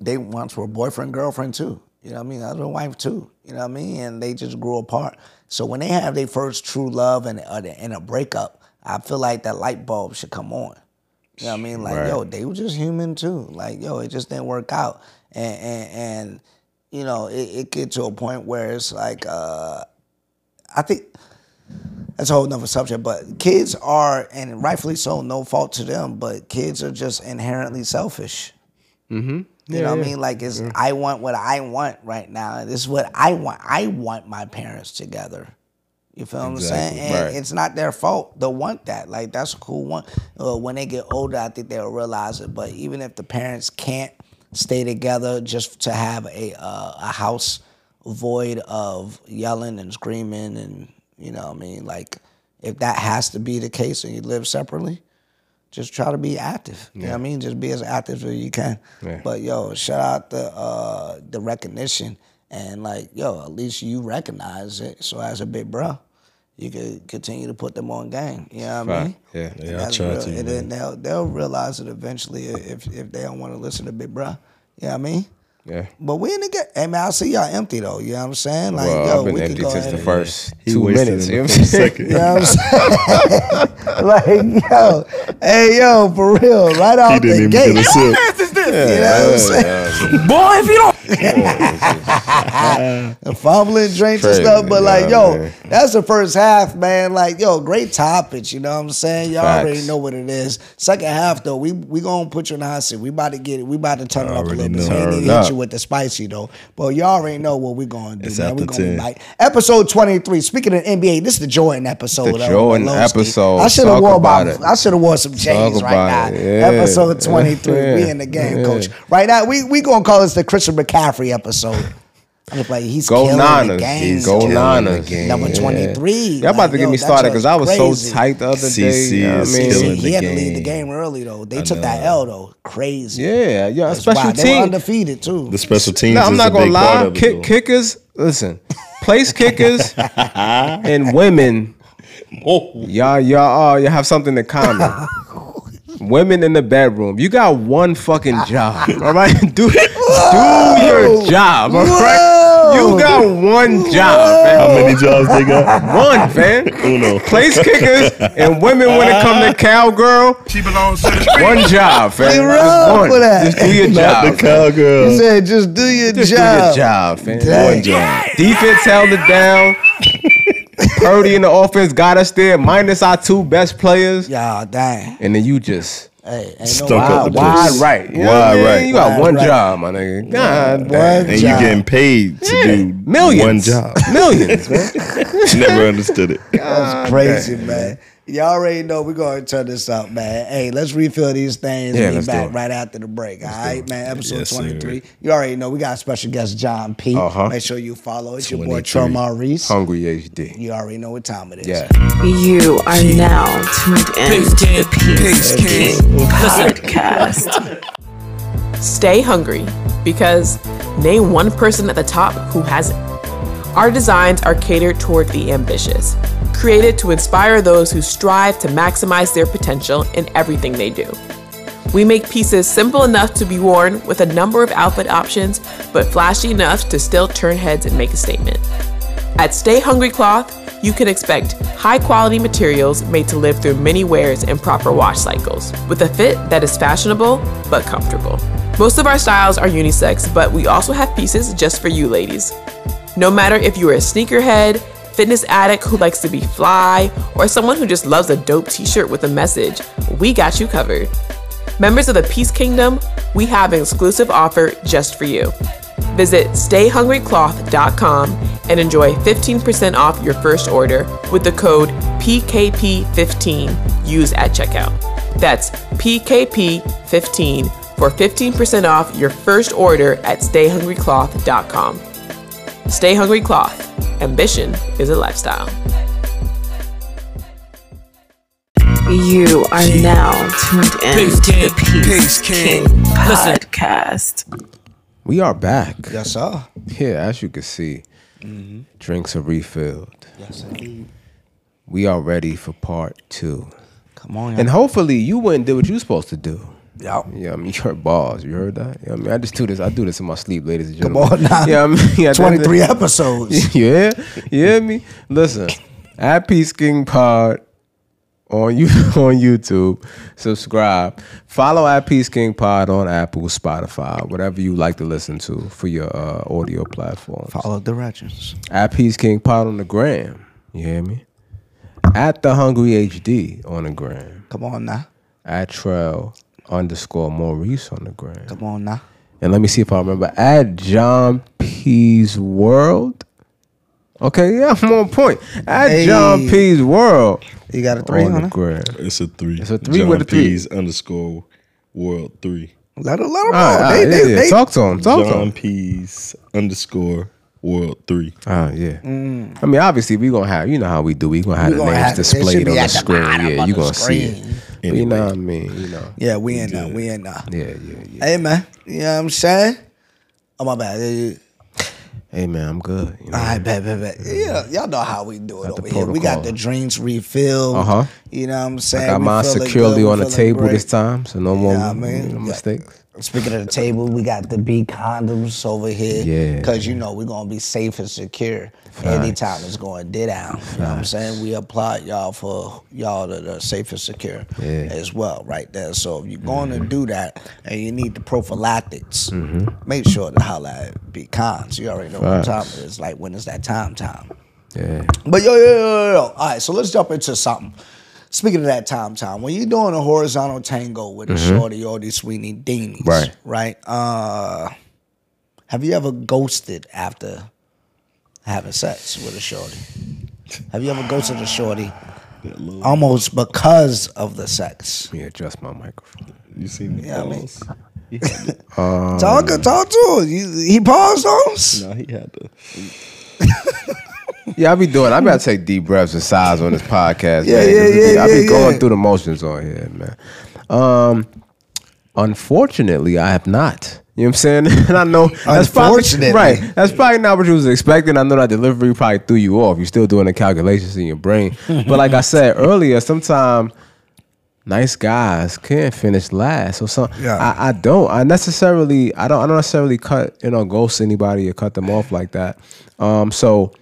they once were boyfriend girlfriend too. You know what I mean? Husband wife too. You know what I mean? And they just grew apart. So when they have their first true love and uh, and a breakup, I feel like that light bulb should come on. You know what I mean? Like, Right. yo, they were just human too. Like, yo, it just didn't work out. And and, and you know, it, it get to a point where it's like, uh, I think that's a whole nother subject. But kids are, and rightfully so, no fault to them. But kids are just inherently selfish. You Yeah, know what yeah. I mean? Like it's I want what I want right now. This is what I want. I want my parents together. You feel what I'm saying? And right. it's not their fault. They'll want that. Like that's a cool one. Uh, when they get older, I think they'll realize it. But even if the parents can't stay together just to have a uh, a house void of yelling and screaming and you know what I mean, like if that has to be the case and you live separately, just try to be active. You know what I mean? Just be as active as you can. Yeah. But yo, shout out the uh, the recognition and like yo, at least you recognize it. So as a big bro, you could continue to put them on game. You know what I mean? Fact. Yeah. Yeah, I try real. to. And then they'll they'll realize it eventually if if they don't want to listen to big bro. You know what I mean? Yeah. But we in the game. Hey man, I see y'all empty though. You know what I'm saying? Like Well, yo, I've been we empty go since the first He two minutes. in You know the what I'm first saying? second. <laughs> You know what I'm saying? <laughs> like, yo, hey, yo, for real, right He out didn't the even gate. get a sip. <laughs> ass is this? You know what I'm saying? Boy, if you don't. The <laughs> fumbling drinks and stuff, but like, yo, man. that's the first half, man. Like, yo, great topics. You know what I'm saying? Y'all Facts. already know what it is. Second half though, we we gonna put you in the hot seat. We about to get it. We about to turn it up a little bit. we need to hit you with the spicy though. But y'all already know what we gonna do, It's man. We gonna be like episode 23. Speaking of NBA, this is the Jordan episode. The Jordan episode. I should have about about. it. I should have some chains right now. Yeah. Episode 23. We in the game, Yeah. coach. Right now, we we gonna call this the Christian McCaffrey episode. I'm just like he's Go killing Niners. the game. Go killing Niners. the game. Number 23. Y'all about Like, to yo, get me started because I was crazy. so tight the other day. CC you know what is I mean? killing he the had to lead the game. game early though. They I took that know. L though. Crazy. Yeah, yeah. That's Special why they were team. undefeated too. The special teams. No, I'm not gonna lie. Kick, kickers, listen, place kickers <laughs> and women, y'all, y'all, uh, you have something in common. <laughs> Women in the bedroom, you got one fucking job, all right? <laughs> Do do your job, all right? You got one job, How many jobs they got? One, man. Uno. Place kickers and women when it come to ah. cowgirl, She belongs to the one job, fam. You Just wrong one. for that. Just do your Not job. the cowgirl. He said, just do your Just job. do your job, fam. Dang. One job. Defense held it down. Purdy in the offense got us there, minus our two best players. Y'all, dang. And then you just Hey, ain't no Stuck wide, up the wide right. You know Wide I mean? right. You got Wide one right. job, my nigga. God One. And you getting paid to do Millions. one job. Millions, <laughs> man. Never understood it. That was crazy, man. Y'all already know we're going to turn this up, man. Hey, let's refill these things. Yeah, and be let's do back it. right after the break. All right, man. Episode Yes, sir. 23. You already know we got special guest John P. Uh-huh. Make sure you follow. It's your boy 23. Trell Maurice. Hungry HD. You already know what time it is. Yeah. You are now tuned in Peace, to the Peace Peace, King. King podcast. <laughs> Stay hungry because name one person at the top who hasn't. Our designs are catered toward the ambitious, created to inspire those who strive to maximize their potential in everything they do. We make pieces simple enough to be worn with a number of outfit options, but flashy enough to still turn heads and make a statement. At Stay Hungry Cloth, you can expect high quality materials made to live through many wears and proper wash cycles, with a fit that is fashionable but comfortable. Most of our styles are unisex, but we also have pieces just for you ladies. No matter if you are a sneakerhead, fitness addict who likes to be fly, or someone who just loves a dope t shirt with a message, we got you covered. Members of the Peace Kingdom, we have an exclusive offer just for you. Visit stayhungrycloth.com and enjoy 15% off your first order with the code PKP15 used at checkout. That's PKP15 for 15% off your first order at stayhungrycloth.com. Stay Hungry Cloth. Ambition is a lifestyle. You are now tuned in Peace, to King. the Peace, Peace, King, King. Listen. podcast. We are back. Yes, sir. Yeah, as you can see. Mm-hmm. Drinks are refilled. Yes, indeed. We are ready for part two. Come on, And hopefully you went and did what you supposed to do. Yeah, I mean, you heard balls. You heard that? Yeah, I mean, I just do this. I do this in my sleep, ladies and gentlemen. Come on now. <laughs> Yeah, I mean, yeah, 23 episodes. <laughs> yeah, you hear me? Listen, at Peace King Pod on you <laughs> on YouTube. Subscribe. Follow at Peace King Pod on Apple, Spotify, whatever you like to listen to for your uh, audio platforms. Follow directions. At Peace King Pod on the gram. You hear me? At the Hungry HD on the gram. Come on now. At Trell underscore Maurice on the gram. Come on now. And let me see if I remember. At John P's World. Okay, yeah, I'm on point. At Hey. John P's World You got a three on on the it? gram. It's a three. It's a three John with a three. P's underscore world three. Let them, let them All right, know. all They, right, they, yeah, yeah. they, Talk to him. Talk to John him. P's underscore world three. Oh yeah. Mm. I mean, obviously, we gonna have. You know how we do. We gonna have We the gonna names have- displayed on the the screen. Yeah, you the gonna see it. But You know what I mean? You know. Yeah, we in there. We in there. Yeah, yeah, yeah. Hey, man. You know what I'm saying? Oh, my bad. Hey man, I'm good. You know? All right, bet, bet, bet. Yeah, y'all know how we do it Got over here. We got the drinks refilled. Uh-huh. You know what I'm saying? I got We mine securely good. On the table great. this time, so no more I mean, no mistakes. Speaking of the table, we got the B condoms over here. Yeah. Because, you know, we're going to be safe and secure anytime it's going to down. You know what I'm saying? We applaud y'all for y'all that are safe and secure Yeah. as well, right there. So if you're going to do that and you need the prophylactics, Mm-hmm. make sure to holla at B cons. You already know what time it is. Like, when is that time time? Yeah. But yo, yo, yo, yo, yo. All right, so let's jump into something. Speaking of that time, time, when you're doing a horizontal tango with a shorty or these Sweeney Deanies, Mm-hmm. Right. Right. Uh, have you ever ghosted after having sex with a shorty? Have you ever ghosted a shorty almost because of the sex? Let me adjust my microphone. You see me? Yeah, I mean- balls? He to, talk, talk to him. You, he paused on us. nah, he had to. Yeah, I be doing. I gotta take deep breaths and sighs on this podcast. Yeah, man. yeah, 'cause it be- yeah, I be yeah, going yeah. through the motions on here, man. Um, unfortunately, I have not. You know what I'm saying? <laughs> and I know that's probably right. That's probably not what you was expecting. I know that delivery probably threw you off. You're still doing the calculations in your brain. but like I said <laughs> earlier, sometimes nice guys can't finish last. So some, Yeah. I, I don't. I necessarily. I don't. I don't necessarily cut. You know, ghost anybody or cut them off like that. Um. So.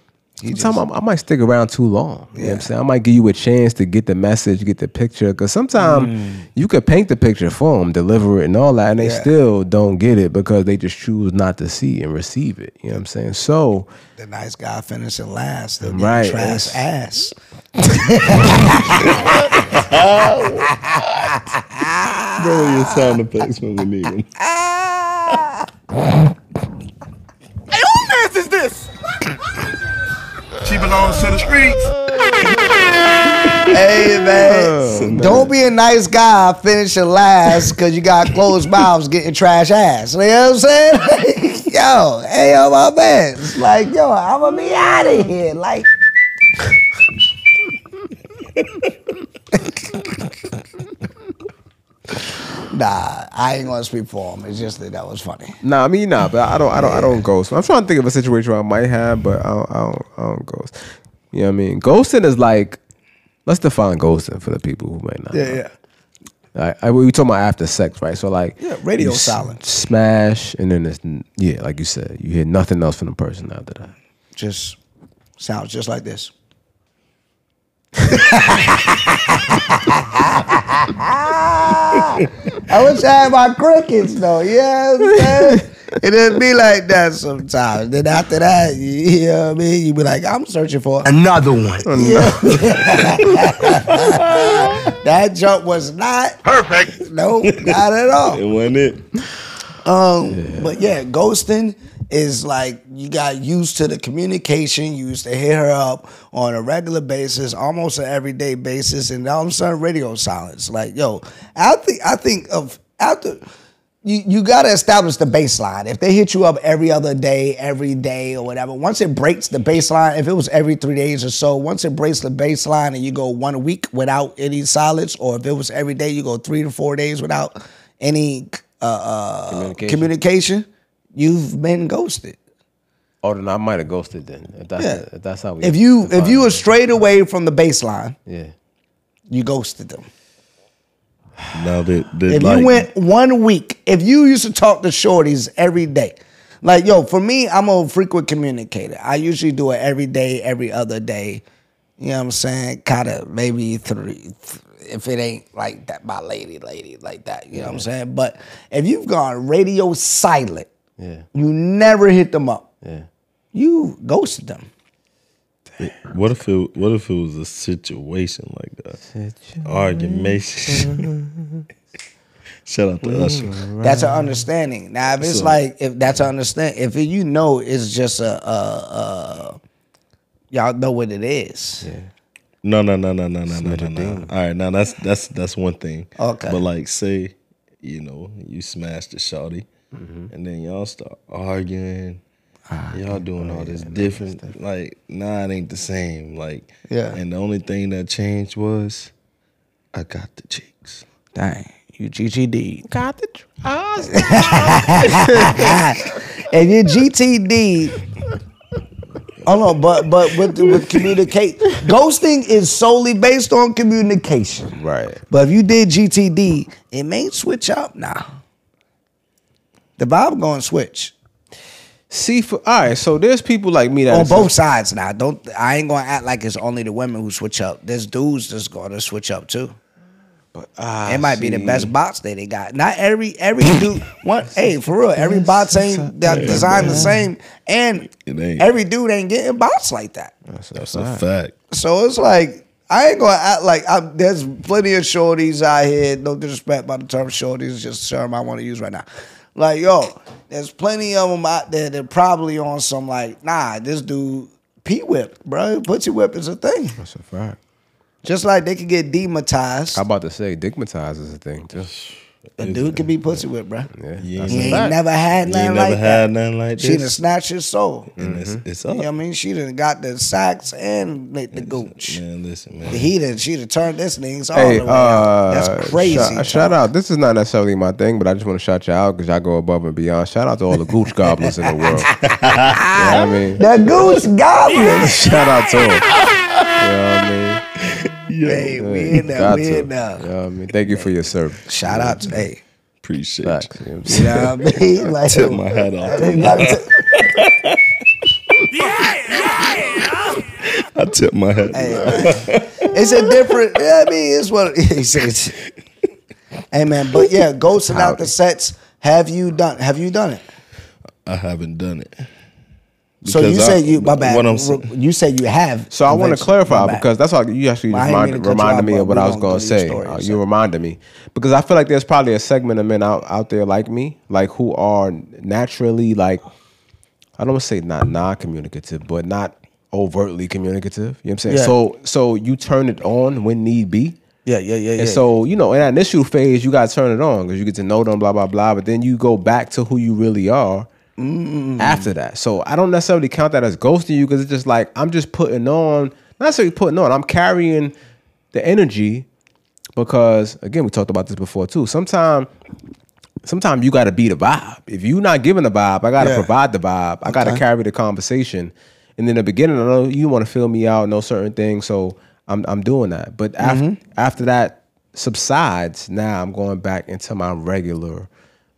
Sometimes I, I might stick around too long. You know what I'm saying? I might give you a chance to get the message, get the picture. Because sometimes you could paint the picture for them, deliver it, and all that, and they Mm. Yeah. still don't get it because they just choose not to see and receive it. You know what I'm saying? So, The nice guy finishing last. The Right, trash <laughs> <laughs> it's- ass. Bro, your sound effects when we need them. Hey, who man's is this? She belongs to the streets. Hey man, oh, don't be a nice guy finishing last because you got closed <laughs> mouths getting trash ass. You know what I'm saying? <laughs> yo, hey yo, my man. It's like, yo, I'm gonna be out of here. Like, <laughs> nah, I ain't gonna speak for him. It's just that that was funny. nah, I mean, nah, but I don't, I don't, I don't ghost. I'm trying to think of a situation where I might have, but I don't, I don't, I don't ghost. You know what I mean? Ghosting is like, let's define ghosting for the people who may not. know. Like, I, we talking about after sex, right? So like, Yeah, radio silence. smash, and then it's yeah, like you said, you hear nothing else from the person after that. Just sounds just like this. <laughs> I wish I had my crickets though. Yeah, you know what I'm saying? it doesn't be like that sometimes. Then after that, you, you know what I mean? You be like, I'm searching for Another one. <laughs> <laughs> that jump was not Perfect. no, not at all. It wasn't it. Um, but yeah, ghosting is like you got used to the communication. You used to hit her up on a regular basis, almost an everyday basis, and all of a sudden radio silence. Like, yo, I think I think of after you you gotta establish the baseline. If they hit you up every other day, every day or whatever, once it breaks the baseline, if it was every three days or so, once it breaks the baseline and you go one week without any silence, or if it was every day, you go three to four days without any uh, uh, Communication. communication, you've been ghosted. Oh, then I might have ghosted then. If that's Yeah. if that's how we. If you if you were straight away from the baseline, yeah. you ghosted them. Now that, that If like, you went one week, if you used to talk to shorties every day, like yo, for me, I'm a frequent communicator. I usually do it every day, every other day. You know what I'm saying? Kind of maybe three, th- if it ain't like that, my lady, lady, like that. You know what I'm saying? But if you've gone radio silent, Yeah. you never hit them up. Yeah. You ghosted them. what if it what if it was a situation like that? Argumentation. <laughs> Shout out to mm, Usher. That's an understanding. Now, if it's So- like if that's an understand, if you know it's just a, a, a y'all know what it is. No, no, no, no, no, no, no, no, no. All right, now that's that's that's one thing. Okay. But like, say, you know, you smash the shawty, Mm-hmm. and then y'all start arguing. Ah, y'all doing all oh, this different. Like, nah, it ain't the same. Like, Yeah. And the only thing that changed was, I got the cheeks. Dang, you GTD. Got the. Oh, <laughs> if you GTD, oh no, but but with with communicate, ghosting is solely based on communication. Right. But if you did GTD, it may switch up now. The vibe going to switch See, for all right. So there's people like me that on is- both sides now. Don't I ain't gonna act like it's only the women who switch up. There's dudes that's gonna switch up too. But ah, It might be the best box that they got. Not every every <laughs> dude. What? Hey, for real, every box ain't that designed the same, and every dude ain't getting bots like that. That's a fact. So it's like I ain't gonna act like I'm, there's plenty of shorties out here. No disrespect by the term shorties, just a term I want to use right now. Like yo, there's plenty of them out there that probably on some like nah, this dude p whip, bro. Pussy whip is a thing. That's a fact. Just like they could get demonetized, I'm about to say, digmatized is a thing too. A dude could be pussy whip, bro. Yeah. You That's He a ain't fact. never had nothing ain't like never that. nothing like She done this. snatched his soul. And it's, it's You know what I mean? She done got the socks and lit the gooch. Man, listen, man. He done, she done turned this things all Hey, the way out. uh, That's crazy. Shout, shout out. This is not necessarily my thing, but I just want to shout you out because y'all go above and beyond. Shout out to all the gooch goblins in the world. <laughs> you know what I mean? The goose <laughs> goblin. Shout out to them. You know what I mean? Hey, we in there, we in there. You know I mean? Thank you for your service. Shout out to, hey, Appreciate Facts. you. You know what I'm you saying? know what I mean? <laughs> Like, Tip my hat off. Hey, gotta t- I tip my hat. hey, it's a different, yeah, I mean, it's what <laughs> he says. Hey, man, but yeah, ghosting out the sets. Have you done, have you done it? I haven't done it. So you I- said you, my bad. What you said you have. So I want to clarify because that's all you actually Well, I just didn't mean remind, to cut you reminded me of what I was going go to say. story, Uh, so. you reminded me because I feel like there's probably a segment of men out, out there like me, like who are naturally like I don't want to say not non-communicative, but not overtly communicative. You know what I'm saying? Yeah. So so you turn it on when need be. Yeah, yeah, yeah, yeah. And so, you know, in that initial phase, you got to turn it on because you get to know them, blah, blah, blah. But then you go back to who you really are after that. So I don't necessarily count that as ghosting you because it's just like, I'm just putting on, not necessarily putting on, I'm carrying the energy because, again, we talked about this before too. Sometimes, sometimes you got to be the vibe. If you're not giving the vibe, I got to Yeah. provide the vibe. I got to Okay. carry the conversation. And in the beginning, I know you want to fill me out, know certain things, so I'm I'm doing that. But after Mm-hmm. after that subsides, now I'm going back into my regular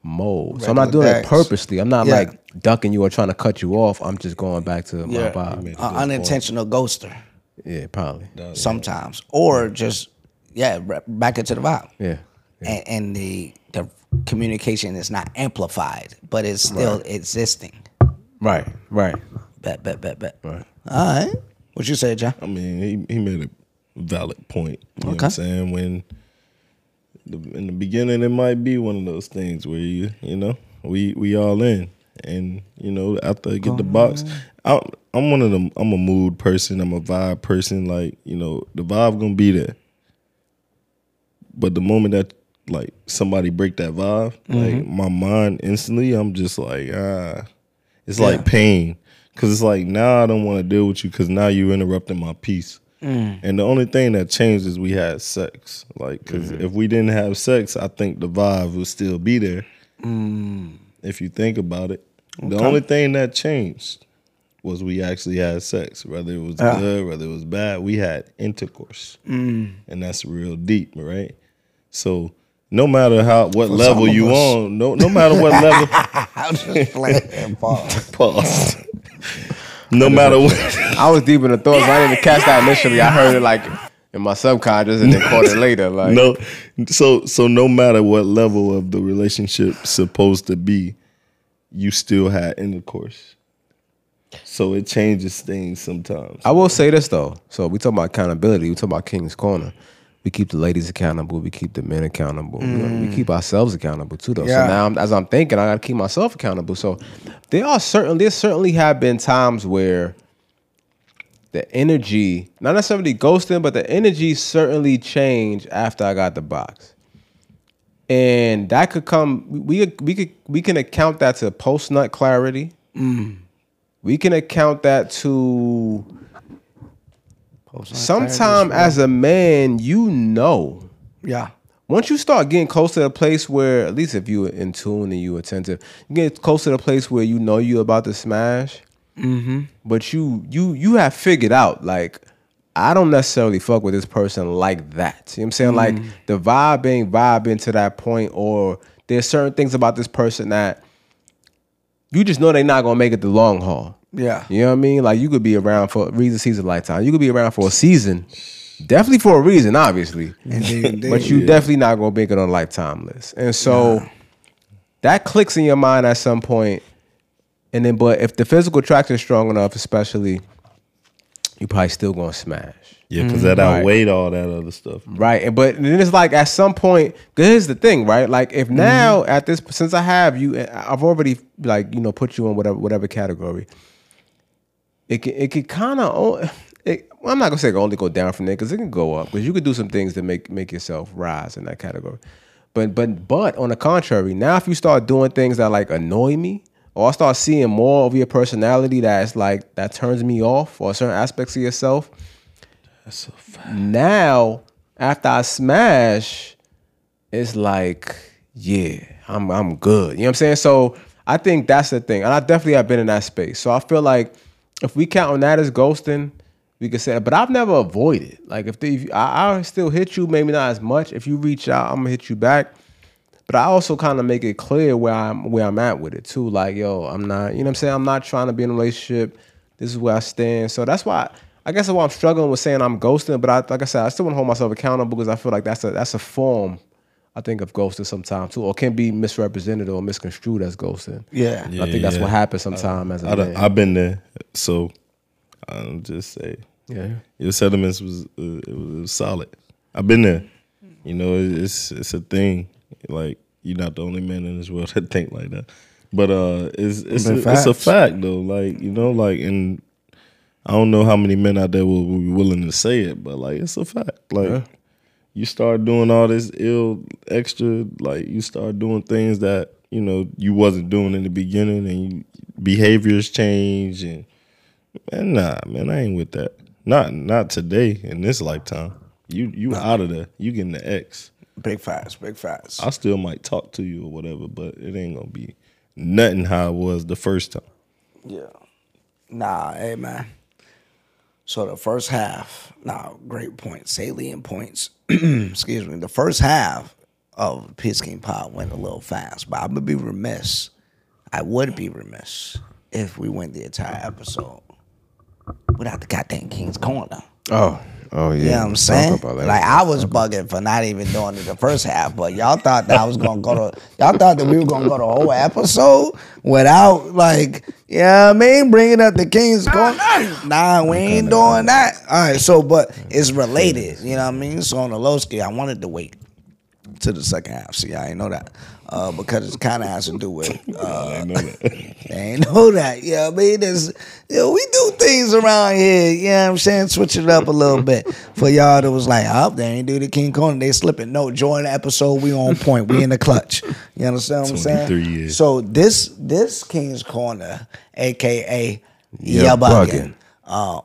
mode. so I'm not doing days. it purposely. I'm not Yeah. like ducking you or trying to cut you off. I'm just going back to my Yeah. vibe. Uh, unintentional ghoster Yeah, probably. sometimes, or just yeah, back into the vibe. Yeah. And, and the the communication is not amplified, but it's still existing. Right. Right. Bet, bet, bet, bet. Right. All right. What you say, John? I mean, he, he made a valid point. You know what Okay. I'm saying? When the, in the beginning, it might be one of those things where you, you know, we we all in, and you know, after I get the box, I, I'm one of them. I'm a mood person. I'm a vibe person. Like you know, the vibe gonna be there. But the moment that like somebody break that vibe, like my mind instantly, I'm just like ah, it's like pain because it's like now I don't want to deal with you because now you're interrupting my peace. Mm. And the only thing that changed is we had sex. Like, because mm-hmm. if we didn't have sex, I think the vibe would still be there. Mm. If you think about it, the only thing that changed was we actually had sex, whether it was Yeah. good, whether it was bad. We had intercourse, Mm. and that's real deep, right? So no matter how what For level you us. on, no no matter what level, <laughs> I'm just playing. <laughs> Pause. pause. <laughs> No matter what, I was deep in the thoughts. I didn't even catch that initially. I heard it like in my subconscious and then caught it later. <laughs> Like no. So so no matter what level of the relationship supposed to be, you still had intercourse. So it changes things sometimes. I will say this though. So we talk about accountability. We talk about King's Corner. We keep the ladies accountable. We keep the men accountable. We- We keep ourselves accountable too, though. Yeah. So now, I'm, as I'm thinking, I got to keep myself accountable. So there are certain, there certainly have been times where the energy, not necessarily ghosting, but the energy certainly changed after I got the box. And that could come. We we could we can account that to post nut clarity. Mm. We can account that to sometime as a man, you know, Yeah. once you start getting close to the place where, at least if you are in tune and you attentive, you get close to the place where you know you're about to smash. But you you you have figured out like I don't necessarily fuck with this person like that. You know what I'm saying? Like the vibe ain't vibing to that point, or there's certain things about this person that you just know they're not gonna make it the long haul. Yeah. You know what I mean? Like you could be around for reason, season, lifetime. You could be around for a season, definitely for a reason, obviously. Indeed, <laughs> indeed. But you definitely not gonna make it on a lifetime list. And so that clicks in your mind at some point. And then, but if the physical attraction is strong enough, especially, you probably still gonna smash. Yeah, because that Right. outweighed all that other stuff. Right. But then it's like at some point, 'cause here's the thing, right? Like if now at this since I have you I've already like, you know, put you in whatever whatever category. It can it can kind of well, I'm not gonna say it can only go down from there because it can go up because you could do some things to make make yourself rise in that category. But but but on the contrary, now if you start doing things that like annoy me, or I start seeing more of your personality that's like that turns me off, or certain aspects of yourself, now after I smash, it's like, yeah, I'm I'm good. You know what I'm saying? So I think that's the thing. And I definitely have been in that space. So I feel like if we count on that as ghosting, we could say. But I've never avoided. Like if, they, if I, I still hit you, maybe not as much. If you reach out, I'm gonna hit you back. But I also kind of make it clear where I'm where I'm at with it too. Like, yo, I'm not, you know what I'm saying? I'm not trying to be in a relationship. This is where I stand. So that's why I guess that's why I'm struggling with saying I'm ghosting. But I, like I said, I still want to hold myself accountable because I feel like that's a that's a form, I think, of ghosting sometimes too, or can be misrepresented or misconstrued as ghosting. Yeah. And I think that's yeah. what happens sometimes as a I man. I've been there, so I'll just say yeah. your sentiments was uh, it was, solid. I've been there. You know, it's it's a thing. Like you're not the only man in this world <laughs> that think like that. But uh, it's it's a, it's a fact though. Like you know, like and I don't know how many men out there will, will be willing to say it, but like it's a fact. Like Yeah. You start doing all this ill extra, like you start doing things that you know you wasn't doing in the beginning, and you, behaviors change. And man, nah, man, I ain't with that. Not not today in this lifetime. You you out of there. You getting the X. Big facts, big facts. I still might talk to you or whatever, but it ain't gonna be nothing how it was the first time. Yeah. Nah, hey man. So the first half, now great points, salient points. <clears throat> Excuse me. The first half of Peace King Pod went a little fast, but I'm gonna be remiss. I would be remiss if we went the entire episode without the goddamn King's Corner. Oh. Oh yeah. You know what I'm saying? Like I was bugging for not even doing it the first half, but y'all thought that I was gonna go to y'all thought that we were gonna go the whole episode without like, yeah, I mean, bringing up the King's Going, Nah, we ain't doing that. All right, so but it's related, you know what I mean? So on the low scale, I wanted to wait to the second half. See, I ain't know that. Uh, because it kind of has to do with <laughs> uh, I know that. <laughs> they ain't know that. You know I mean? There's, you know, we do things around here, you know what I'm saying? Switch it up a little bit. For y'all that was like, oh, they ain't do the King Corner, they slipping. No, join the episode, we on point. We in the clutch. You understand what I'm saying? years. So this this King's Corner, aka Yeah, Yeah Bugging. Uh,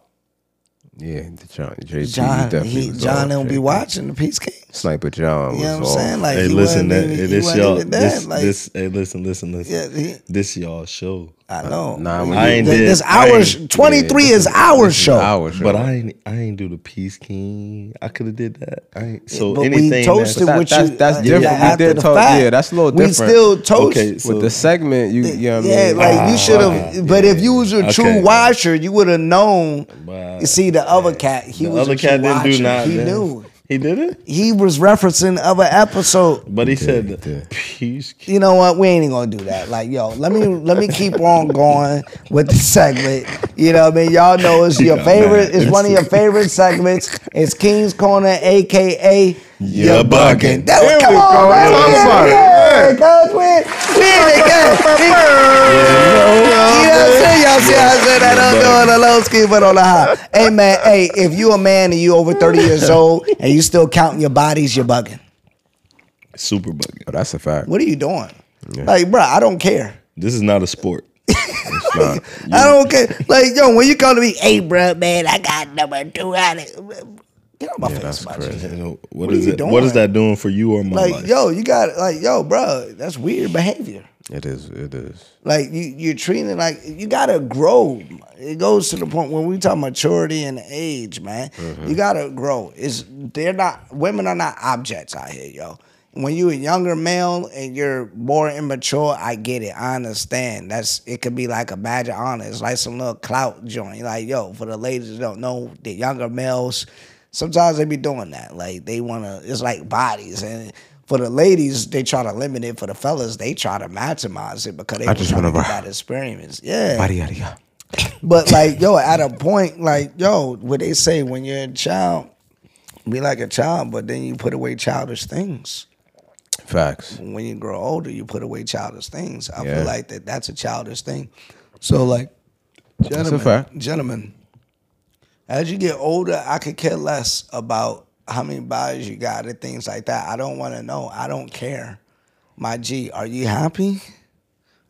yeah, the John, JG, John, he, John don't be watching the Peace King. Sniper John. You know what I'm was saying? Like, Hey, he listen, wasn't that even- hey, he this wasn't y'all, even there. this, Like, this, hey, listen, listen, listen. Yeah, he- this y'all show. I know. Nah, when I ain't Th- did. this I our 23 Yeah, is our is show. Our show. But I ain't, I ain't do the Peace King. I could have did that. I ain't. So but we anything toasted That- with that's- you. that's uh, different. We did the toast- fact. yeah, that's a little different. We still toast. Okay, so with the segment, you, you know what I yeah, mean? like you Ah, should have. But if you was a true Okay. watcher, you would have known. Wow. You see, the other cat, he was a true cat watcher. He knew. He did it, He was referencing other episode. but he said he the did. Peace You know what? We ain't even gonna do that. Like, yo, let me let me keep on going with the segment. You know what I mean? Y'all know it's your Yeah, favorite. man. It's one of your favorite segments. It's King's Corner, aka You're bugging. That was, There come we on, go. man. Talk about it. Yeah, cuz we we in the game. You know what I'm saying? Y'all see how I said that? I'm doing a low ski, but on the high. Hey man, hey, if you a man and you over 30 years old and you still counting your bodies, you're bugging. Super bugging. Oh, that's a fact. What are you doing? Like, bro, I don't care. This is not a sport. <laughs> It's not. I don't care. Like, yo, when you come to me, hey, bro, man, I got number 200. Get my face, that's my crazy. You What what is you it? What is that doing for you or my Like, life? yo, you got, like, yo, bro, that's weird behavior. It is. It is. Like, you, you're treating it like, you got to grow. It goes to the point when we talk maturity and age, man, mm-hmm. you got to grow. It's, they're not, women are not objects out here, yo. When you a younger male and you're more immature, I get it. I understand. That's it could be like a badge of honor. It's like some little clout joint. Like, yo, for the ladies that don't know, the younger males, sometimes they be doing that. Like they wanna it's like bodies. And for the ladies, they try to limit it. For the fellas, they try to maximize it because they I just want to get that experience. Yeah. Body, yada, yada. <laughs> But like, yo, at a point, like, yo, what they say when you're a child, be like a child, but then you put away childish things. Facts. When you grow older, you put away childish things. I Yeah. feel like that that's a childish thing. So like, gentlemen, fact. gentlemen, as you get older, I could care less about how many bodies you got and things like that. I don't want to know. I don't care. My G, are you happy?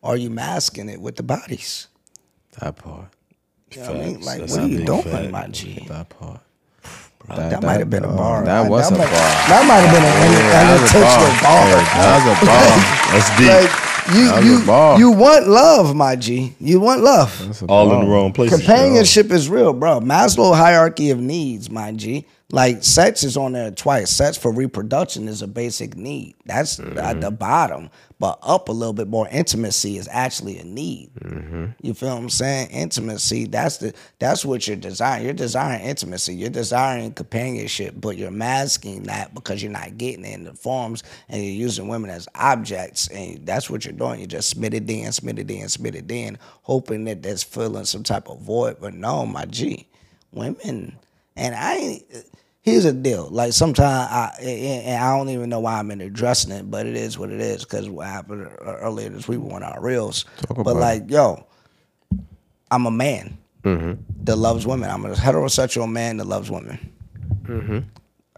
Or are you masking it with the bodies? That part. You know what I mean? Like, That's what are you doing, fact. my G? That part. That, might have been a oh, bar. That was a might, bar. That might have been an Yeah, that unintentional bar. Yeah, That was a bar. <laughs> That's deep. Like you, That was a you, bar. you want love, my G. You want love. That's a All in the wrong place. Companionship is real, bro. Maslow hierarchy of needs, my G. Like sex is on there twice. Sex for reproduction is a basic need. That's at mm-hmm. the bottom. But up a little bit more, intimacy is actually a need. Mm-hmm. You feel what I'm saying? Intimacy, that's the that's what you're desiring. You're desiring intimacy. You're desiring companionship, but you're masking that because you're not getting it in the forms and you're using women as objects. And that's what you're doing. You just smit it in, smit it in, smit it in, hoping that that's filling some type of void. But no, my G, women, and I ain't. Here's the deal. Like sometimes I and I don't even know why I'm in addressing it, but it is what it is because what happened earlier this week we on our reels. Talk But about it. like, yo, I'm a man Mm-hmm. that loves women. I'm a heterosexual man that loves women. Mm-hmm.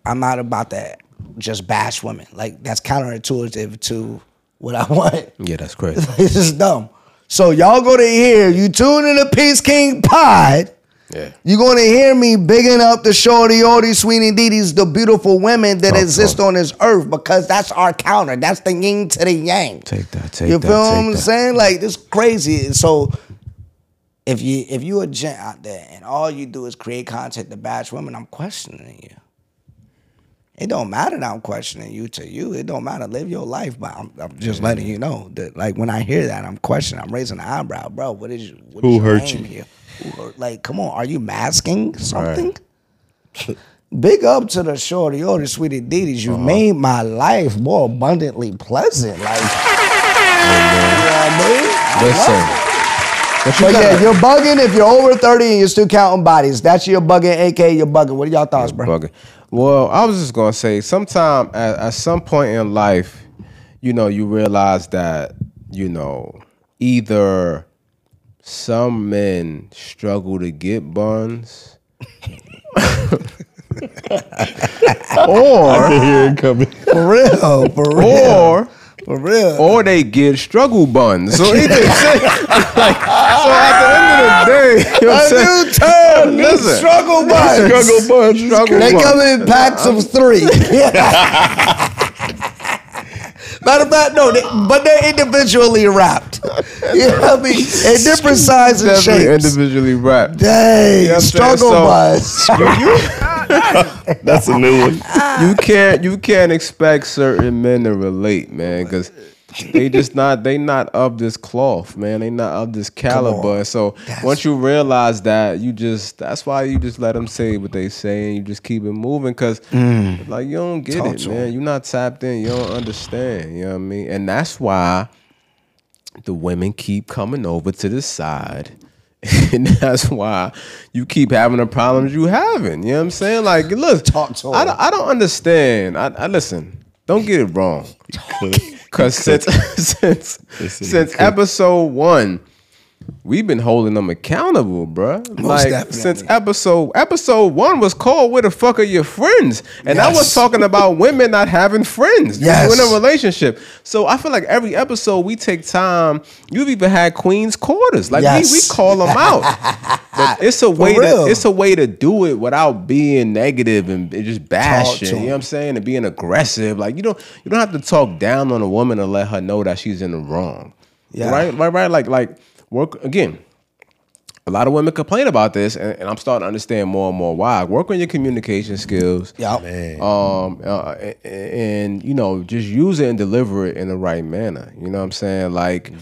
I'm not about that. just bash women. Like that's counterintuitive to what I <laughs> want. Yeah, that's crazy. <laughs> it's just dumb. So y'all go to here. you tune in the Peace King Pod. Yeah. You're going to hear me bigging up the shorty, orty, sweetie, Didi's, the beautiful women that Talk, exist on this earth because that's our counter. That's the yin to the yang. Take that. Take You that. You feel what I'm that. saying? Like this crazy. So if you if you a gent out there and all you do is create content to bash women, I'm questioning you. It don't matter that I'm questioning you to you. It don't matter. Live your life, but I'm, I'm just letting you know that like when I hear that, I'm questioning. I'm raising an eyebrow, bro. What is what Who is your hurt you? Here? Like, come on, are you masking something? <laughs> Big up to the shorty or the sweetie Didi's. You Uh-huh. made my life more abundantly pleasant. Like, <laughs> you know what I mean? I Listen. But yeah, you're bugging if you're over 30 and you're still counting bodies. That's your bugging, aka you're bugging. What are y'all thoughts, bro? bugging. Well, I was just gonna say, sometime at, at some point in life, you know, you realize that you know either some men struggle to get buns, <laughs> or I can hear it coming. For real, for real. or For real. or they get struggle buns. So either shit, <laughs> like, so at the end of the day, you know what I'm a new term, new Listen. struggle buns. Struggle buns. Struggle They buns. come in packs of three. <laughs> Matter of fact, no, they, but they're individually wrapped. You know what I mean? In different sizes and Definitely shapes. individually wrapped. Dang, You know what I'm struggle So- <laughs> That's a new one. you can't you can't expect certain men to relate, man, because they just not they not of this cloth, man. They not of this caliber. So once you realize that, you just that's why you just let them say what they say and you just keep it moving, cause like you don't get Mm. It, man. You're not tapped in. You don't understand. You know what I mean? And that's why the women keep coming over to the side. <laughs> And that's why you keep having the problems you having. You know what I'm saying? Like, look, Talk to I, I don't understand. I, I listen. Don't get it wrong. <laughs> Cause since <laughs> since since episode one, we've been holding them accountable, bruh. like definitely. since episode episode one was called "Where the fuck are your friends?" and I was talking about <laughs> women not having friends. Yes. in a relationship. So I feel like every episode we take time. You've even had Queen's quarters. Like Yes. we, we call them out. <laughs> But it's a way to it's a way to do it without being negative and and just bashing. You know what I'm saying? And being aggressive. Like you don't you don't have to talk down on a woman and let her know that she's in the wrong. Yeah. Right? Right, right. Like like work again. A lot of women complain about this, and, and I'm starting to understand more and more why. Work on your communication skills. Yup. Um, uh, a- a- and you know, just use it and deliver it in the right manner. You know what I'm saying? Like,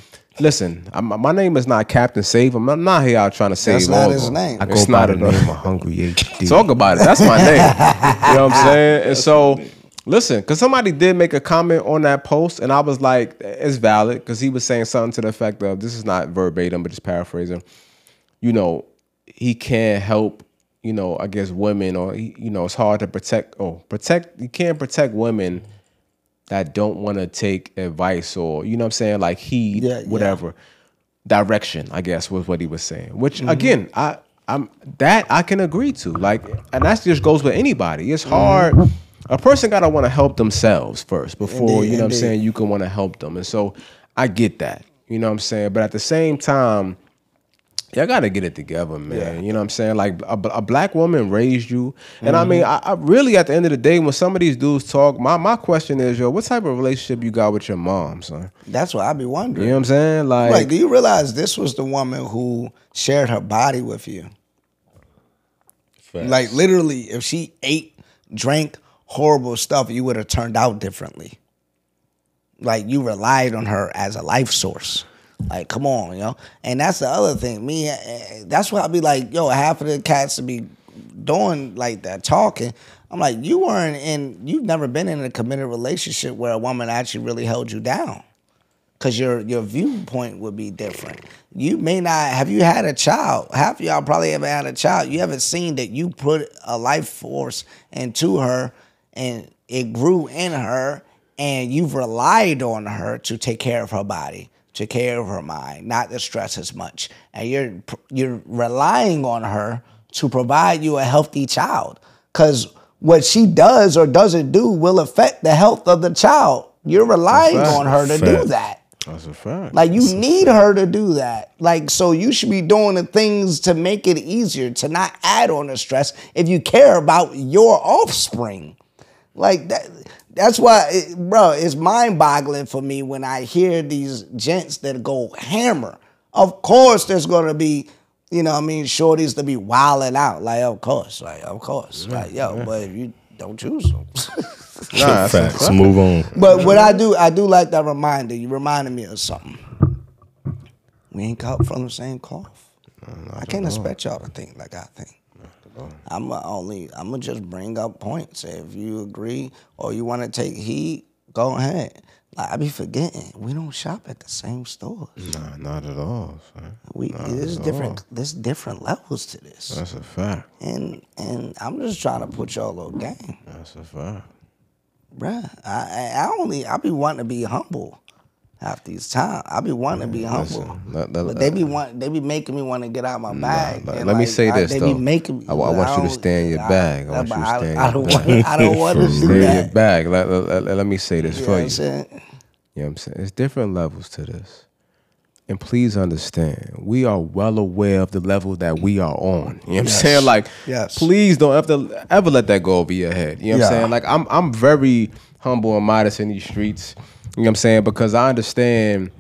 listen, I'm, my name is not Captain Save. I'm not, I'm here out trying to save That's not all his name. I go It's by not the a name of Hungry HD. Talk about it. That's my name. you know what I'm saying? And so, listen, because somebody did make a comment on that post, and I was like, it's valid, because he was saying something to the effect of, this is not verbatim, but just paraphrasing. You know, he can't help, you know, I guess women, or, you know, it's hard to protect, oh, protect, you can't protect women that don't want to take advice or, you know what I'm saying, like heed, Yeah, yeah. whatever direction, I guess was what he was saying. Which mm-hmm. again, I I'm that I can agree to. Like, and that just goes with anybody. It's hard. Mm-hmm. A person gotta want to help themselves first before Indeed, you know what I'm saying. You can want to help them, and so I get that. You know what I'm saying. But at the same time. Y'all gotta get it together, man. You know what I'm saying? Like a, a black woman raised you, and I mm-hmm. mean, I, I really at the end of the day, when some of these dudes talk, my my question is, yo, what type of relationship you got with your mom, son? That's what I be wondering. You know what I'm saying? Like, Like, do you realize this was the woman who shared her body with you? Facts. Like literally, if she ate, drank horrible stuff, you would have turned out differently. Like you relied on her as a life source. Like, come on, you know. And that's the other thing. Me, eh, that's why I be like, yo, half of the cats to be doing like that talking. I'm like, you weren't in. You've never been in a committed relationship where a woman actually really held you down because your your viewpoint would be different. You may not have you had a child. Half of y'all probably haven't had a child. You haven't seen that you put a life force into her and it grew in her, and you've relied on her to take care of her body, to care of her mind, not to stress as much, and you're you're relying on her to provide you a healthy child, because what she does or doesn't do will affect the health of the child. You're relying on her to do that. that's a fact. Like you need her to do that. Like so you should be doing the things to make it easier to not add on the stress if you care about your offspring. Like that that's why it, bro, it's mind-boggling for me when I hear these gents that go hammer. Of course there's going to be you know what I mean shorties to be wilding out like of course, like of course. Mm-hmm. Like yo, mm-hmm. but if you don't choose them. <laughs> Nah, that's Facts. Move on. But what I do, I do like that reminder. You reminded me of something. We ain't cut from the same cloth. I can't expect y'all to think like I think. I'm a only. I'm gonna just bring up points. If you agree or you want to take heat, go ahead. Like I be forgetting, we don't shop at the same stores. Nah, not at all. Son. We there's different. There's different levels to this, That's a fact. and and I'm just trying to put y'all on game. That's a fact. Bruh, I, I I only I be wanting to be humble half these time. I be wanting to be mm, humble, listen, let- let- but they be uh, want they be making me want to get out my bag. let- and, let me like, say I- this, they though. Be making, I I want you to stay in your bag. <laughs> I want you to stay in your don't bag. want. I don't want to do Stay in your bag. Let, let, let- let me say this You for you. I'm saying? You know what I'm saying? There's different levels to this. And please understand, we are well aware of the level that we are on. You know what I'm saying? Like, Yes. please don't ever ever let that go over your head. You know what I'm saying? Like I'm I'm very humble and modest in these streets. You know what I'm saying? Because I understand.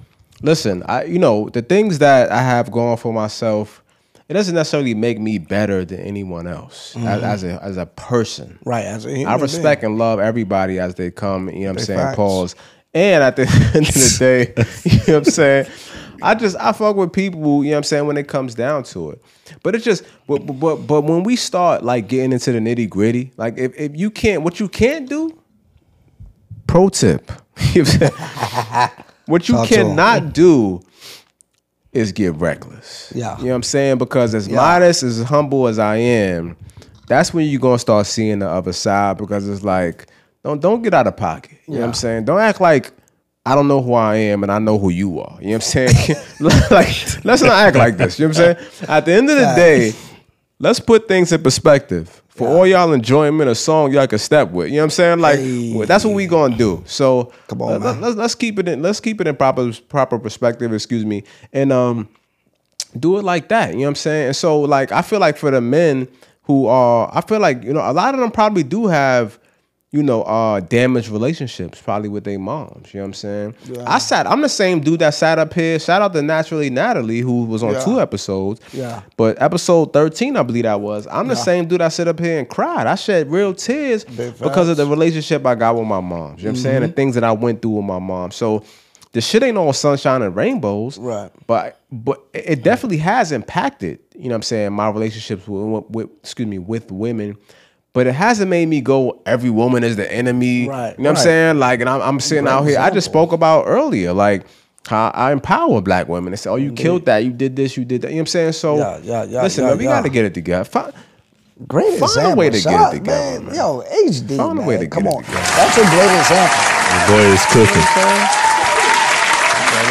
Listen, I you know the things that I have going for myself. It doesn't necessarily make me better than anyone else as, mm-hmm. as a as a person. Right, as a human I being. respect and love everybody as they come. You know what I'm saying? facts. Pause. And at the <laughs> end of the day, <laughs> you know what I'm saying? I just I fuck with people, you know what I'm saying, when it comes down to it. But it's just but but but, but when we start like getting into the nitty gritty, like if, if you can't what you can't do, pro tip. What I'm saying? what you Talk cannot do is get reckless. Yeah. You know what I'm saying? Because as Yeah. modest, as humble as I am, that's when you're gonna start seeing the other side because it's like, don't don't get out of pocket. You know what I'm saying? Don't act like I don't know who I am and I know who you are. You know what I'm saying? <laughs> like, let's not act like this. You know what I'm saying? At the end of the day, let's put things in perspective. For all y'all enjoyment, a song y'all can step with. You know what I'm saying? Like Hey. that's what we gonna do. So Come on, let- man. let's let's keep it in let's keep it in proper proper perspective, excuse me. And um do it like that. You know what I'm saying? And so like I feel like for the men who are I feel like, you know, a lot of them probably do have, you know, uh damaged relationships probably with their moms. You know what I'm saying? I sat I'm the same dude that sat up here. Shout out to Naturally Natalie, who was on Yeah. two episodes. Yeah. But episode 13, I believe that was. I'm the Yeah. same dude that sit up here and cried. I shed real tears because of the relationship I got with my mom. You know what I'm saying? The things that I went through with my mom. So the shit ain't all sunshine and rainbows. Right. But but it definitely has impacted, you know what I'm saying, my relationships with, with excuse me, with women. But it hasn't made me go, every woman is the enemy. Right, You know what. I'm saying? Like, and I'm, I'm sitting Great out here. I just spoke about earlier, like how I empower black women. They say, oh, you killed that. You did this. You did that. You know what I'm saying? So Yeah, yeah, yeah, listen, yeah, man, we yeah. got to get it together. Fi- Great Find a example. way to get it together, man. Yo, HD, Find a way to Come get it on. together. That's a great example. The boy is cooking.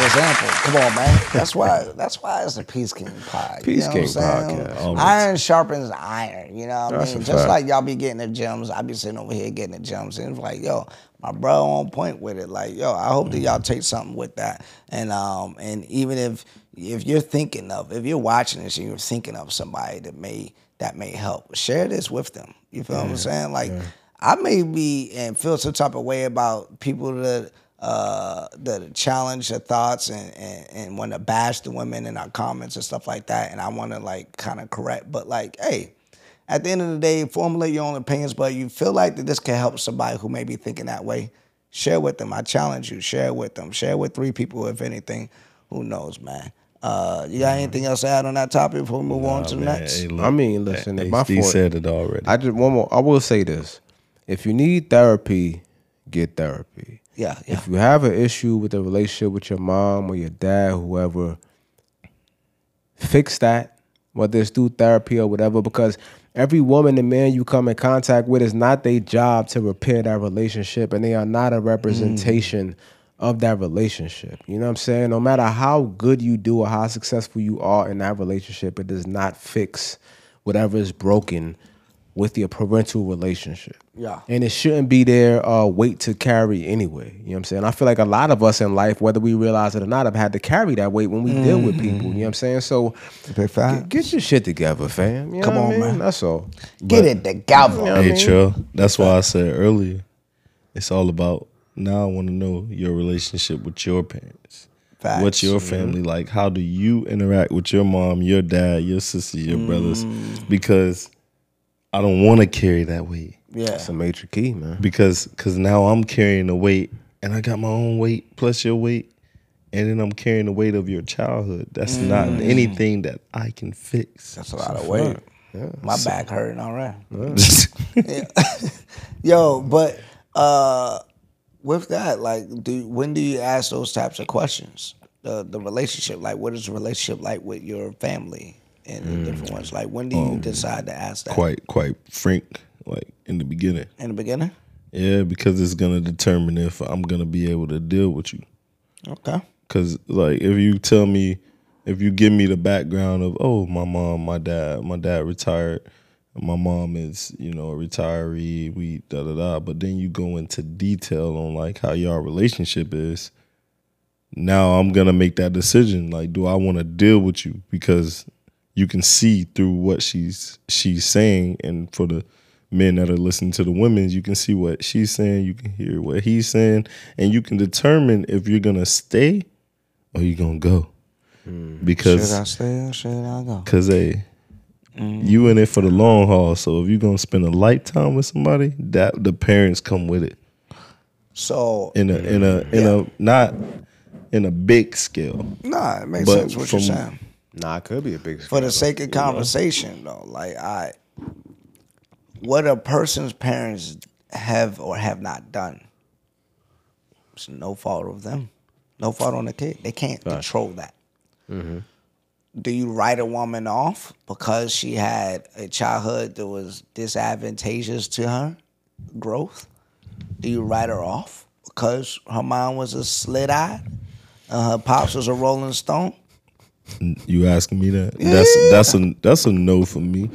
Example. Come on, man. That's why. That's why it's the Peace King pod. you Peace know King podcast. Always. Iron sharpens iron. You know what I mean? Just fact. like y'all be getting the gems, I be sitting over here getting the gems, and it's like, yo, my bro on point with it. Like, yo, I hope that y'all take something with that. And um, and even if if you're thinking of, if you're watching this and you're thinking of somebody that may that may help, share this with them. You feel what I'm saying? Like, I may be and feel some type of way about people that uh, that challenge the thoughts and, and, and want to bash the women in our comments and stuff like that. And I want to like kind of correct, but like, hey, at the end of the day, formulate your own opinions. But you feel like that this can help somebody who may be thinking that way. Share with them. I challenge you. Share with them. Share with three people, if anything. Who knows, man? Uh, you got anything else to add on that topic before we move on to the next? hey, look, I mean, listen, if my HD fault- said it already. I just one more. I will say this: if you need therapy, get therapy. Yeah. If you have an issue with a relationship with your mom or your dad, whoever, fix that. Whether it's through therapy or whatever, because every woman and man you come in contact with is not their job to repair that relationship, and they are not a representation of that relationship. You know what I'm saying? No matter how good you do or how successful you are in that relationship, it does not fix whatever is broken with your parental relationship. Yeah. And it shouldn't be their uh, weight to carry anyway. You know what I'm saying? I feel like a lot of us in life, whether we realize it or not, have had to carry that weight when we deal with people. You mm-hmm. know what I'm saying? So get, get your shit together, fam. You know Come what I on, mean? man. That's all. Get it together. Yeah. I Hey, mean- Trell, that's why I said earlier, it's all about now I want to know your relationship with your parents. Facts. What's your mm-hmm. family like? How do you interact with your mom, your dad, your sisters, your brothers? Mm. Because I don't want to carry that weight. Yeah. That's a major key, man. Because cause now I'm carrying the weight and I got my own weight plus your weight. And then I'm carrying the weight of your childhood. That's not anything that I can fix. That's a lot of weight. My back hurting already. Yeah. <laughs> Yo, but uh with that, like, do when do you ask those types of questions? The the relationship, like, what is the relationship like with your family and the different ones? Like, when do you um, decide to ask that? quite quite frank, like in the beginning. in the beginning. Yeah, because it's gonna determine if I'm gonna be able to deal with you. Okay. Cause like if you tell me, if you give me the background of oh my mom, my dad, my dad retired, my mom is you know a retiree, we da da da, but then you go into detail on like how y'all relationship is, now I'm gonna make that decision. Like, do I want to deal with you? Because you can see through what she's she's saying, and for the men that are listening to the women, you can see what she's saying, you can hear what he's saying, and you can determine if you're gonna stay or you're gonna go. Hmm. Because Should I stay or should I go? Cause hey, mm. you in it for the long haul. So if you're gonna spend a lifetime with somebody, that the parents come with it So in a in a in a not in a big scale. nah, it makes sense what you're saying. Nah, it could be a big. For the sake of conversation, though, like I, what a person's parents have or have not done, it's no fault of them, no fault on the kid. They can't control that. Mm-hmm. Do you write a woman off because she had a childhood that was disadvantageous to her growth? Do you write her off because her mom was a slit eye and her pops was a Rolling Stone? You asking me that? That's that's a that's a no for me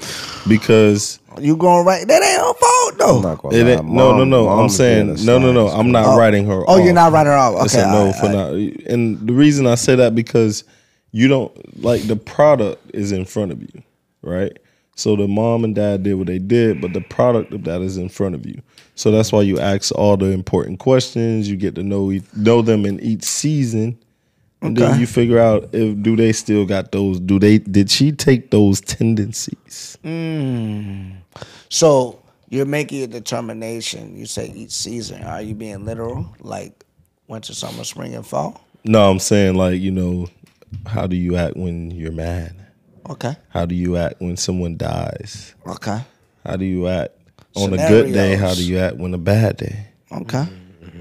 because You going right? That ain't her fault though. I'm not it lie, ain't, no no no. I'm saying no no no. I'm not oh. writing her. Oh, you're not writing her off. It's Okay, a no alright, for alright. not. And the reason I say that because you don't like the product is in front of you, right? So the mom and dad did what they did, but the product of that is in front of you. So that's why you ask all the important questions. You get to know know them in each season, and then you figure out if do they still got those. Do they did she take those tendencies? Hmm. So you're making a determination. You say each season. Are you being literal? Like winter, summer, spring, and fall? No, I'm saying like you know, how do you act when you're mad? Okay. How do you act when someone dies? Okay. How do you act on a good day? How do you act when a bad day? Okay.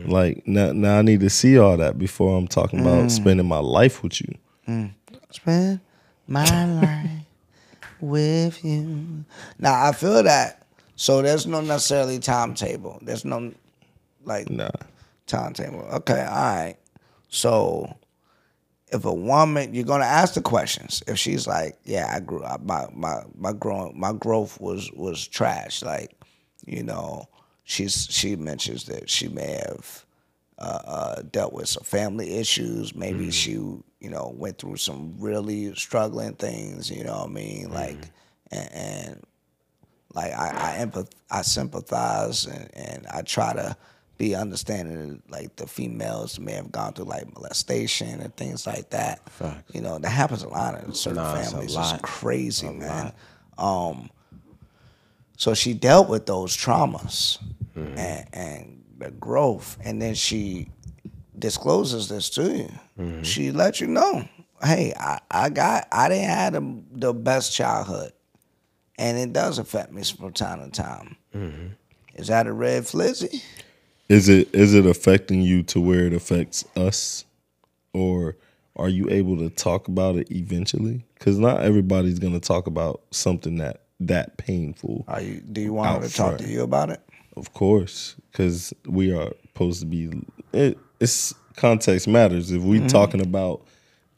Like now, now I need to see all that before I'm talking about mm. spending my life with you. Mm. Spend my life with you. Now I feel that. So there's no necessarily timetable. There's no like Nah, timetable. Okay, all right. So if a woman, you're gonna ask the questions. If she's like, "Yeah, I grew up. My my my growing my growth was was trash." Like, you know, she's she mentions that she may have uh, uh, dealt with some family issues. Maybe she, you know, went through some really struggling things. You know what I mean? Like, and, and like I I empath I sympathize and, and I try to be understanding like the females may have gone through like molestation and things like that. You know, that happens a lot in certain it's a families. lot. It's crazy, man. Um so she dealt with those traumas Mm-hmm. and, and the growth and then she discloses this to you. Mm-hmm. She let you know, hey, I, I got I didn't have the, the best childhood and it does affect me from time to time. Mm-hmm. Is that a red flizzy? is it is it affecting you to where it affects us, or are you able to talk about it eventually? Because not everybody's gonna talk about something that that painful. Are you? Do you want her Out to talk to you about it? Of course, because we are supposed to be. It, it's context matters. If we mm-hmm. talking about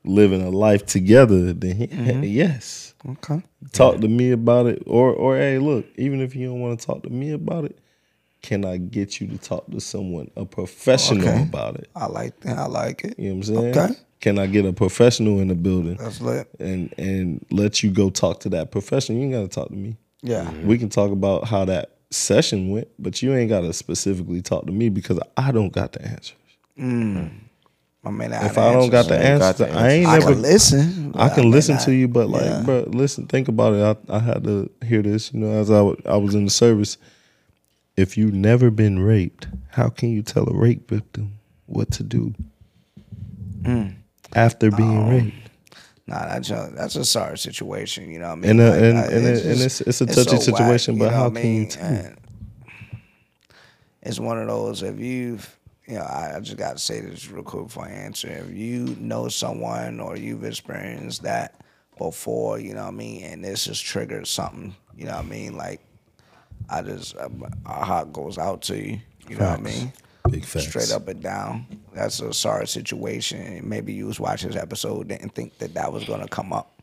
living a life together, then he- mm-hmm. yes, Okay. talk to me about it. Or or hey, look, even if you don't want to talk to me about it, can I get you to talk to someone, a professional Okay. about it? I like that. I like it. You know what I'm saying? Okay. Can I get a professional in the building That's lit. and and let you go talk to that professional? You ain't gotta talk to me. Yeah. We can talk about how that session went, but you ain't gotta specifically talk to me because I don't got the answers. I mean, If I don't got the ain't got answers, the I ain't I never. can listen. I but can may listen not- to you, but like, Yeah. bro, listen, think about it. I, I had to hear this, you know, as I, I was in the service. If you've never been raped, how can you tell a rape victim what to do Mm. after being Oh. raped? Nah, that's a that's a sorry situation. You know what I mean? And, uh, Like, and- I- and it- and it's- it's a touchy so situation, but how can you tell? It's one of those. If you've, you know, I, I just got to say this real quick before I answer. If you know someone or you've experienced that before, you know what I mean, and this has triggered something, you know what I mean, like I just uh, our heart goes out to you. You know what I mean? Big facts. straight up and down. That's a sorry situation. Maybe you was watching this episode didn't think that that was gonna come up.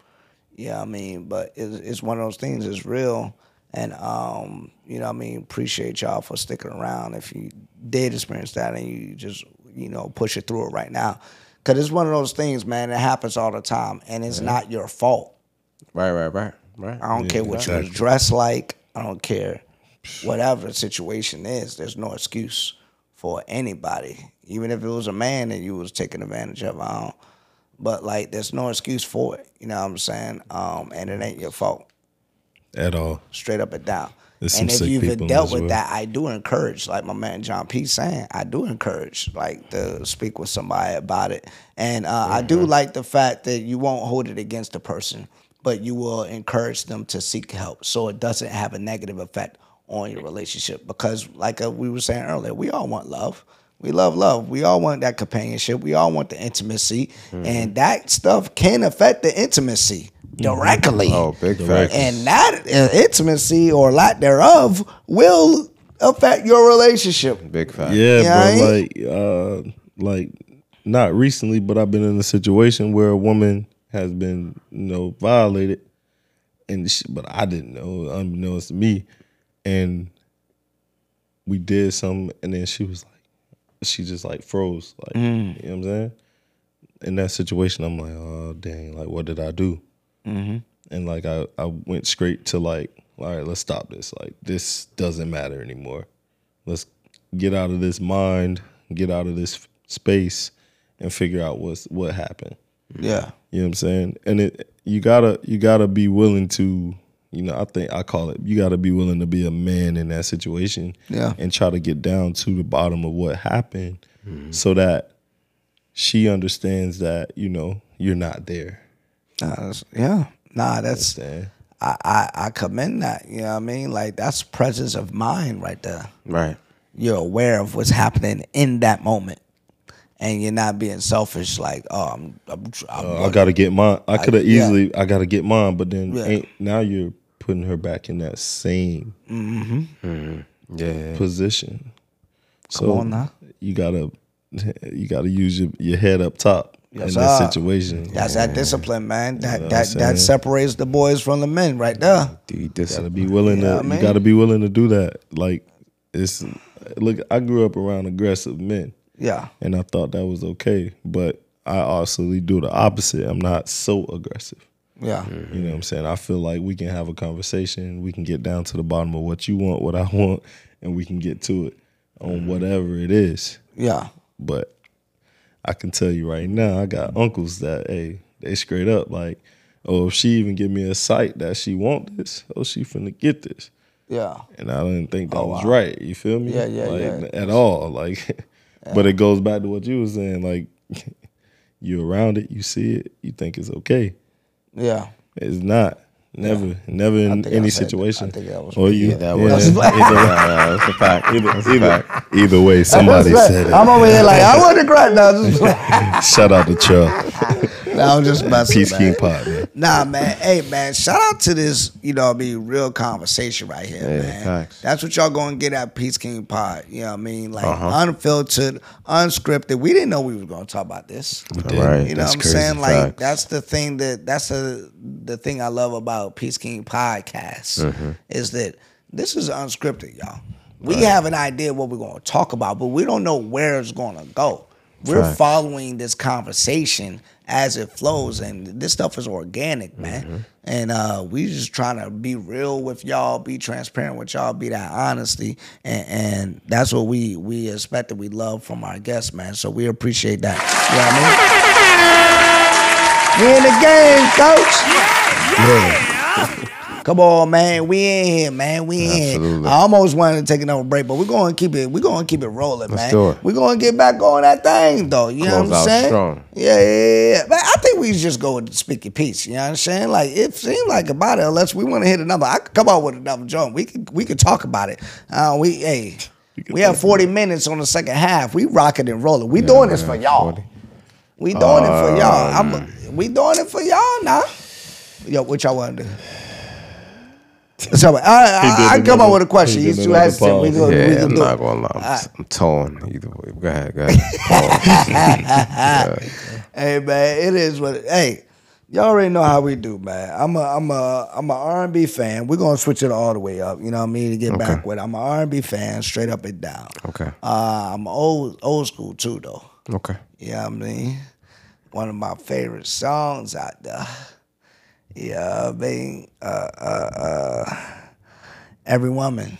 You know I mean? But it's, it's one of those things. It's real, and um, you know what I mean. Appreciate y'all for sticking around. If you did experience that and you just you know push it through it right now, Cause it's one of those things, man. It happens all the time, and it's not your fault. Right, right, right, right. I don't care what you dress like. I don't care whatever the situation is. There's no excuse for anybody, even if it was a man that you was taking advantage of. I don't, but like, there's no excuse for it. You know what I'm saying? Um, and it ain't your fault, At all. straight up and down. There's and if you've dealt with world. that, I do encourage, like my man John P saying, I do encourage like to speak with somebody about it. And uh, I do like the fact that you won't hold it against the person, but you will encourage them to seek help so it doesn't have a negative effect on your relationship. Because like uh, we were saying earlier, we all want love. We love love. We all want that companionship. We all want the intimacy, and that stuff can affect the intimacy directly. Oh, big facts. And that uh, intimacy or lack thereof will affect your relationship. Big fact. Yeah, Yeah, but I like, uh, like not recently, but I've been in a situation where a woman has been, you know, violated, and she, but I didn't know, unbeknownst to me, and we did some, and then she was like, she just like froze, like mm. you know what I'm saying. In that situation, I'm like, oh dang, like what did I do? Mm-hmm. and like I, I went straight to like all right let's stop this like this doesn't matter anymore let's get out of this mind get out of this space and figure out what's what happened Yeah. you know what i'm saying and it you gotta you gotta be willing to you know i think i call it you gotta be willing to be a man in that situation Yeah. and try to get down to the bottom of what happened mm-hmm. so that she understands that you know you're not there Nah, that's- yeah. Nah, that's? I, I I commend that. You know what I mean? Like that's presence of mind right there. Right. You're aware of what's happening in that moment, and you're not being selfish. Like, oh, I'm, I'm, I'm Uh, I gotta get mine. I could have yeah. easily. I gotta get mine, but then Yeah. ain't, now you're putting her back in that same Yeah. position. Come So on now. you gotta you gotta use your, your head up top Yes, in this sir. situation. That's that discipline, man. That what that that separates the boys from the men, right there. Do you You gotta be willing Yeah, to. man. You gotta be willing to do that. Like it's look. I grew up around aggressive men. Yeah, and I thought that was okay. But I also do the opposite. I'm not so aggressive. yeah, You know what I'm saying? I feel like we can have a conversation. We can get down to the bottom of what you want, what I <laughs> want, and we can get to it on mm-hmm. whatever it is. yeah. But I can tell you right now, I got uncles that hey, they straight up like, oh, if she even give me a sight that she want this, oh, she finna get this. Yeah, And I didn't think that oh, was right. You feel me? Oh, Yeah, yeah, like, yeah. At all. Like, <laughs> but it goes back to what you was saying. Like, <laughs> you around it, you see it, you think it's okay. yeah. It's not. Never, never in I any said- I situation. think that was or you, Yeah, that yeah, was. <laughs> either, <laughs> Yeah, that's a fact. That's a either, fact. either way, somebody said it. I'm over here like I wasn't crying. now. just, Shout out to Chuck, no, I'm just messing. Peace. King Pod, man. Nah, man. Hey, man. Shout out to this, you know, I mean, real conversation right here, Yeah, man. facts. That's what y'all going to get at Peace King Pod. You know what I mean? Like Uh-huh. unfiltered, unscripted. We didn't know we were going to talk about this. Right. You know That's what I'm saying? Like that's the thing that that's the the thing I love about Peace King podcast Mm-hmm. is that this is unscripted, y'all. We have an idea what we're going to talk about, but we don't know where it's going to go. We're Fact. following this conversation as it flows, and this stuff is organic, man. Mm-hmm. And uh, we just trying to be real with y'all, be transparent with y'all, be that honesty, and, and that's what we we expect that we love from our guests, man. So we appreciate that. You know what I mean? <laughs> We in the game, coach. Come on, man. We in here, man. We in here. I almost wanted to take another break, but we're going to keep it. We're going to keep it rolling, man. do it. We're going to get back on that thing, though. You know what I'm saying? strong. Yeah, yeah, yeah, yeah. But I think we just go with speak your piece. You know what I'm saying? Like it seemed like about it. Unless we want to hit another, I could come out with another joint. We could we could talk about it. Uh, we hey, we have 40 minutes on the second half. We rocking and rolling. We doing this for y'all. 40. We doing it for y'all. Um, I'm, we doing it for y'all now. Yo, what y'all want to do? So, I, I, I come up with a question. he He's too hesitant. We do, we Yeah, can I'm do not gonna lie. I'm, I'm torn either way. Go ahead, go ahead. <laughs> <laughs> Hey man, it is what. Hey, y'all already know how we do, man. I'm a I'm a I'm a R&B fan. We're gonna switch it all the way up. You know what I mean? To get back with, I'm a R&B fan, straight up and down. Okay. Uh, I'm old old school too, though. Okay. You know what I mean? one of my favorite songs out there. Yeah, I mean, uh, uh, uh, every woman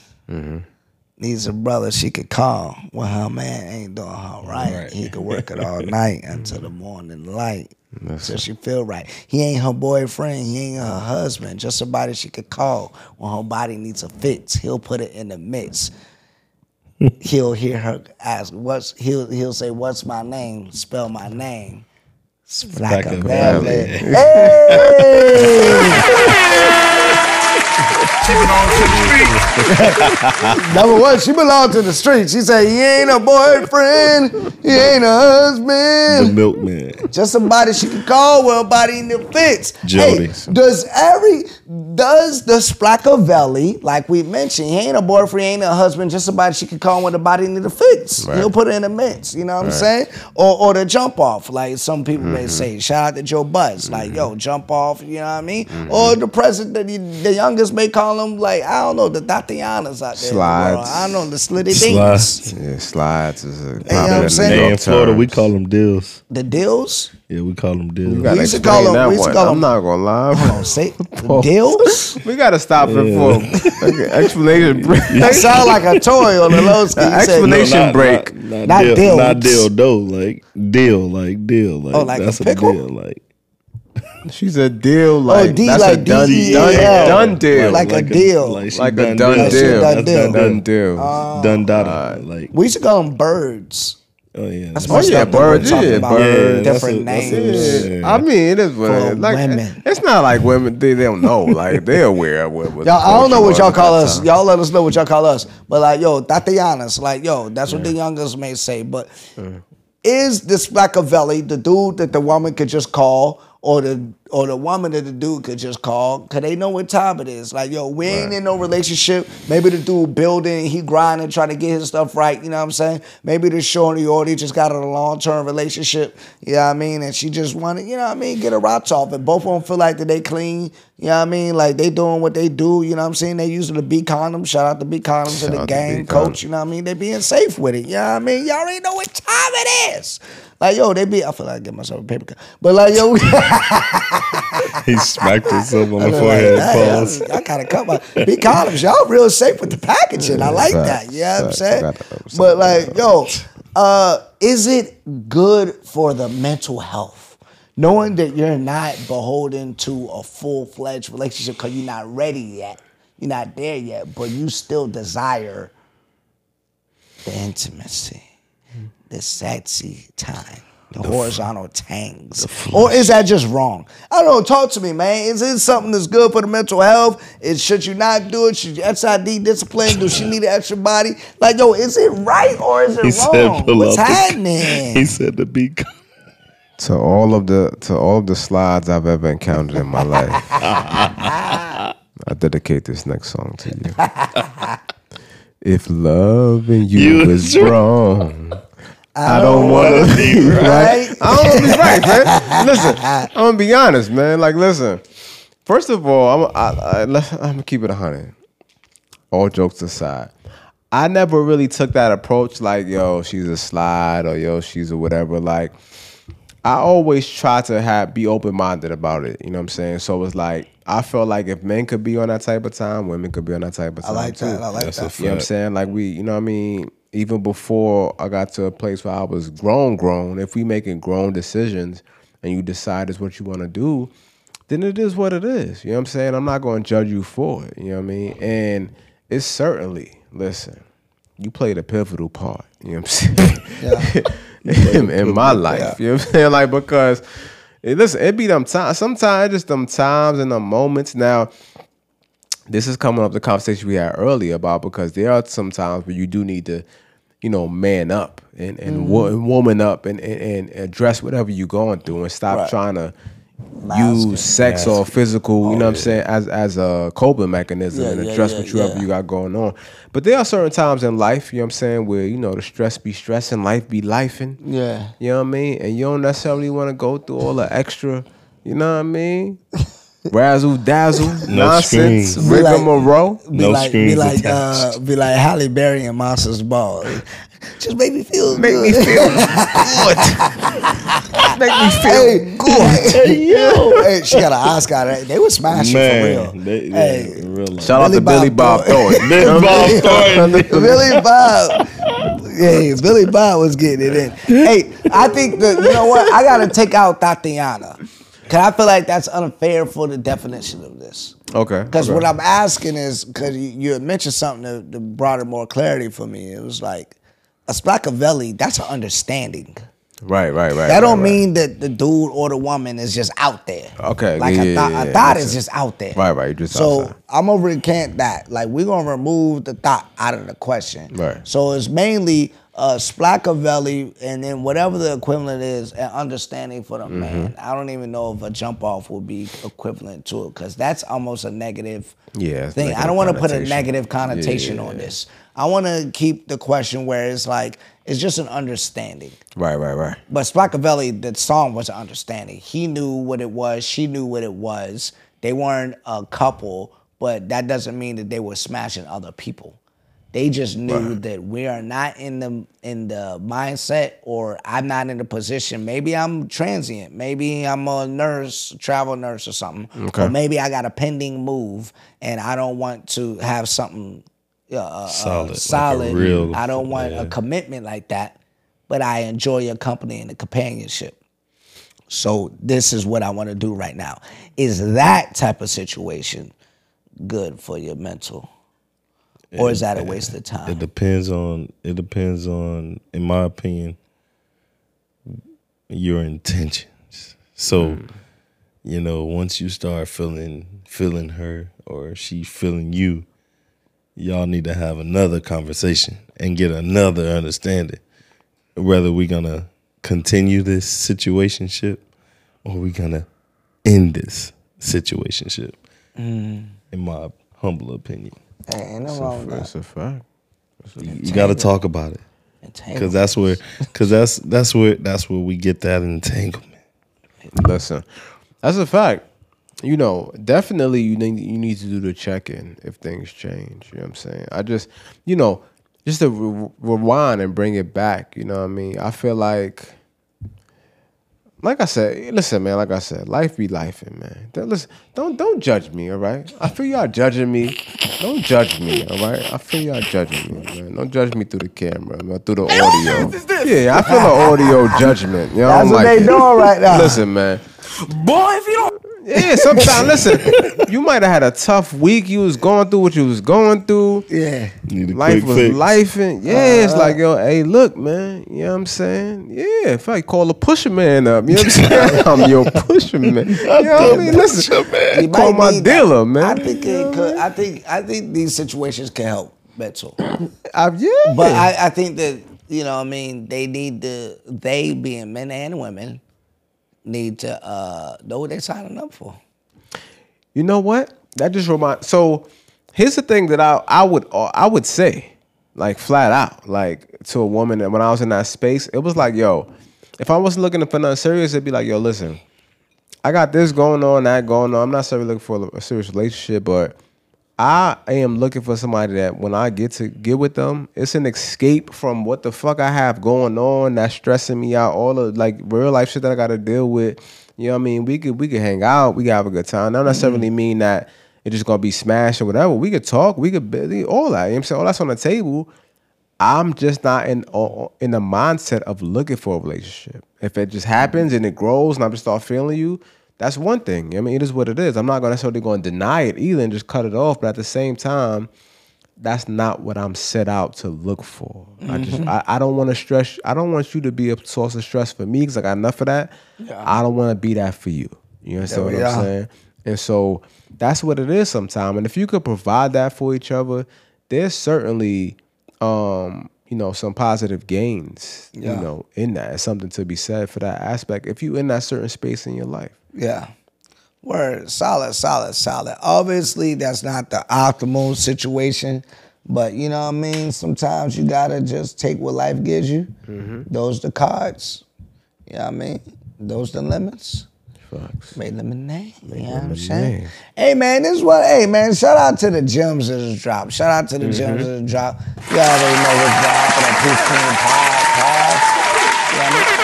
needs a brother she could call when her man ain't doing her right. He could work it all night until the morning light. So she feel right. He ain't her boyfriend. He ain't her husband. Just somebody she could call when her body needs a fix. He'll put it in the mix. <laughs> he'll hear her ask, "What's?" He'll he'll say, "What's my name?" Spell my name. Like a velvet. She belongs to the street. <laughs> Number one, she belonged to the street. She said, "He ain't a boyfriend. He ain't a husband. The milkman. Just somebody she can call with a body in the fits." Jody. Hey, does every does the Splackavelli, like we mentioned, he ain't a boyfriend, he ain't a husband, just somebody she can call with a body in the fits. He'll put it in the mix. You know what I'm saying? Or or the jump off, like some people may mm-hmm. say. Shout out to Joe Buzz, like mm-hmm. yo, jump off. You know what I mean? Mm-hmm. Or the president, the, the youngest may call him like I don't know the Tatianas out there. in the. Slides. I don't know the slitty Slides. dinks. Yeah, slides is a know what I'm saying? New Hey, York in Florida, we call them deals. The deals. Yeah, we call them deals. You We used to explain call 'em- that we used to one. call I'm 'em- not gonna lie. Hold on, say <laughs> deals. we gotta stop it for like, <laughs> an explanation <laughs> break. That sound like a toy on the low ski. An You said- explanation not, break. Not, Not deal, deals. Not deal, though. Like deal, like deal, like Oh, like a that's pickle? deal, like She's oh, a deal like Oh, D that's like a done, D-E-A-L. done, done deal. Like a deal. like, she Like a done done deal. deal. Done That's deal. done deal. Oh, done dada. Like We used to call them birds. Oh yeah. That's Oh, yeah, stuff that birds, yeah, about. birds. That's Different a- that's a- names. yeah. I mean, it is what it is. Like, women. it's not like women they, they don't know. Like they're aware of what. what Y'all, I don't know what y'all call us. Y'all let us know what y'all call us. But like, yo, Tatianas, like, yo, that's what the youngest may say. But is this Machiavelli the dude that the woman could just call, or the or the woman that the dude could just call? Cause they know what time it is. Like, yo, we ain't in no relationship. Maybe the dude building, he grinding, trying to get his stuff right. You know what I'm saying? Maybe the shorty or they just got a long term relationship. You know what I mean? And she just wanted, you know what I mean, get a rocks off. And both of them feel like that they clean. You know what I mean? Like they doing what they do. You know what I'm saying? They using the B condom. Shout out to B condoms Shout and the to game coach. You know what I mean? They being safe with it. You know what I mean? Y'all already know what time it is. Like yo, they be. I feel like I get myself a paper cut, but like yo, <laughs> <laughs> he smacked himself on the forehead. Pause. I, I kind of cut my big columns. Y'all real safe with the packaging. I like that. You know what I'm saying? But like, yo, uh, is it good for the mental health? Knowing that you're not beholden to a full fledged relationship because you're not ready yet. You're not there yet, but you still desire the intimacy, the sexy time, the, horizontal tangs. Or is that just wrong? I don't know. Talk to me, man. Is it something that's good for the mental health? Is should you not do it? Should you SID discipline? Does she need an extra body? Like, yo, is it right or is it He said, wrong? pull What's up the- <laughs> happening? He said to be. To all of the to all of the slides I've ever encountered in my life, <laughs> I dedicate this next song to you. If loving you, You is wrong, I don't want to be <laughs> right. right? I don't want to be right, man. Listen, I'm gonna be honest, man. Like, listen. First of all, I'm I, I, I'm gonna keep it hundred. All jokes aside, I never really took that approach. Like, yo, she's a slide, or yo, she's a whatever. Like, I always try to have be open minded about it. You know what I'm saying? So it's like I felt like if men could be on that type of time, women could be on that type of time. I time like too. that. I like That's that. You know what I'm saying? Like we, you know what I mean? Even before I got to a place where I was grown, grown, if we making grown decisions and you decide it's what you want to do, then it is what it is. You know what I'm saying? I'm not going to judge you for it. You know what I mean? And it's certainly, listen, you played a pivotal part. You know what I'm saying? <laughs> in, in my life. You know what I'm saying? <laughs> Like, because, eh, listen, it be them times. Sometimes it's just them times and them moments. Now, this is coming up the conversation we had earlier about because there are some times where you do need to, you know, man up and and, wo- mm-hmm. woman up and, and and address whatever you're going through and stop Right. trying to Mask use sex or physical, you know what I'm saying, as as a coping mechanism Yeah, and yeah, address yeah, whatever yeah. you got going on. But there are certain times in life, you know what I'm saying, where, you know, the stress be stressing, life be lifing. Yeah. You know what I mean? And you don't necessarily want to go through all the extra, you know what I mean? <laughs> Razzle dazzle, No nonsense, screens. Be like- rigmarole. Be No like, be like, uh, be like Halle Berry and Monsters Ball. Just make me feel good. Make good. me feel <laughs> good. make me feel Hey, good. Hey, yo. <laughs> Hey, she got an Oscar. Right? They were smashing Man, for real. they, Hey. they, in real life. Shout out to Billy Billy Bob Bob Thornton. Billy Bob Thornton. Billy Bob. <laughs> Yeah, Billy Bob was getting it in. Hey, I think that you know what? I gotta take out Tatiana. Cause I feel like that's unfair for the definition of this. Okay. Because okay. what I'm asking is, because you, had mentioned something that, that brought it more clarity for me. It was like a Splackavelli, that's an understanding. Right, right, right. That don't right, right. mean that the dude or the woman is just out there. Okay, Like yeah, a yeah, thought, yeah, a thought is just out there. Right, right, just so outside. I'm gonna recant that. Like we're gonna remove the thought out of the question. Right. So it's mainly uh Splackavelli and then whatever the equivalent is, an understanding for the Mm-hmm. man. I don't even know if a jump off would be equivalent to it because that's almost a negative Yeah, thing. I don't want to put a negative connotation Yeah, on this. I want to keep the question where it's like it's just an understanding. Right, right, right. But Splackavelli, the song was an understanding. He knew what it was. She knew what it was. They weren't a couple, but that doesn't mean that they were smashing other people. They just knew that we are not in the in the mindset, or I'm not in the position. Maybe I'm transient. Maybe I'm a nurse, travel nurse, or something. Okay. Or maybe I got a pending move, and I don't want to have something uh, uh, Solid, like a solid. real- I don't want yeah. a commitment like that, but I enjoy your company and the companionship. So this is what I want to do right now. Is that type of situation good for your mental? Or is that a waste of time? It depends on. It depends on, in my opinion, your intentions. So, hmm. you know, once you start feeling feeling her or she feeling you, y'all need to have another conversation and get another understanding. Whether we're gonna continue this situationship or we're gonna end this situationship. Hmm. In my humble opinion. Hey, ain't no wrong with that. That's a fact. You, you got to talk about it because that's where, because that's that's where that's where we get that entanglement. Listen, that's a fact. You know, definitely you need you need to do the check in if things change. You know what I'm saying? I just, you know, just to re- rewind and bring it back. You know what I mean? I feel like, like I said, listen, man. Like I said, life be life, man. Don't, listen, don't don't judge me. All right? I feel y'all judging me. Don't judge me. All right? I feel y'all judging me, man. Don't judge me through the camera, man, through the audio. Yeah, I feel the audio judgment. You know, That's I'm what like they it. doing right now. Listen, man. Boy, if you don't. Yeah, <laughs> sometimes listen, you might have had a tough week. You was going through what you was going through. Yeah. Need a Life quick was fix. life and yeah, it's uh-huh. like yo, hey, look, man. You know what I'm saying? Yeah, if I call a pusher man up, you know what I'm saying? <laughs> I'm your pusher man. You know what I mean? Listen, You call my need that. dealer, man. I think it could. I think I think these situations can help mental. <coughs> I, yeah, But I, I think that you know, I mean, they need to. They being men and women need to uh, know what they're signing up for. You know what? That just reminds. So here's the thing that I I would I would say, like flat out, like to a woman and when I was in that space, it was like, yo, if I wasn't looking for nothing serious, it'd be like, yo, listen, I got this going on, that going on. I'm not necessarily looking for a serious relationship, but I am looking for somebody that when I get to get with them, it's an escape from what the fuck I have going on that's stressing me out. All the like real life shit that I got to deal with. You know what I mean? We could we could hang out, we could have a good time. That don't mm-hmm. necessarily mean that it's just gonna be smashed or whatever. We could talk, we could be- all that. You know what I'm saying? All that's on the table. I'm just not in in the mindset of looking for a relationship. If it just mm-hmm. happens and it grows and I just start feeling you, that's one thing. I mean, it is what it is. I'm not gonna necessarily going to deny it either and just cut it off. But at the same time, that's not what I'm set out to look for. I just I, I don't want to stress. I don't want you to be a source of stress for me because I got enough of that. I don't want to be that for you. You understand what we I'm saying? And so that's what it is sometimes. And if you could provide that for each other, there's certainly um, you know, some positive gains, Yeah. you know, in that. It's something to be said for that aspect. If you in that certain space in your life. Yeah. Word. Solid, solid, solid. Obviously, that's not the optimal situation, but you know what I mean? Sometimes you gotta just take what life gives you. Mm-hmm. Those the cards. You know what I mean? Those the limits. Facts. Make lemonade. You know what I'm saying? Hey man, this is what hey man, shout out to the gems that has dropped. Shout out to the gems that has dropped. You already know what's dropping at Peace King Podcast. You know I mean?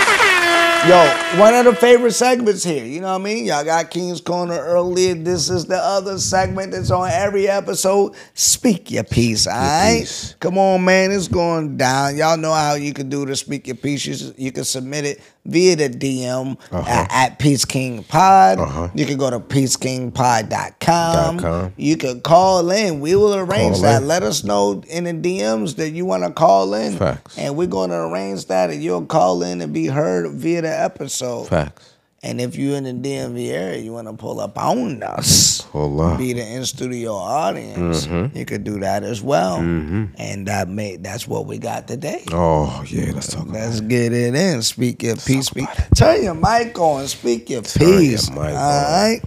Yo, one of the favorite segments here. You know what I mean? Y'all got King's Corner earlier. This is the other segment that's on every episode. Speak your piece, all right? piece. Come on, man. It's going down. Y'all know how you can do the speak your piece. You, you can submit it via the DM at, at Peace King Pod. Uh-huh. You can go to peacekingpod.com. Dot com. You can call in. We will arrange Call that. in. Let us know in the DMs that you want to call in. Facts. And we're going to arrange that, and you'll call in and be heard via the episode. Facts. And if you're in the DMV area, you want to pull up on us, Hold up. be the in studio audience, Mm-hmm. you could do that as well. And that made that's what we got today. Oh yeah, let's talk about Let's get it in. Speak your peace. Speak. Turn your mic on. Speak your Turn your peace. mic on. right.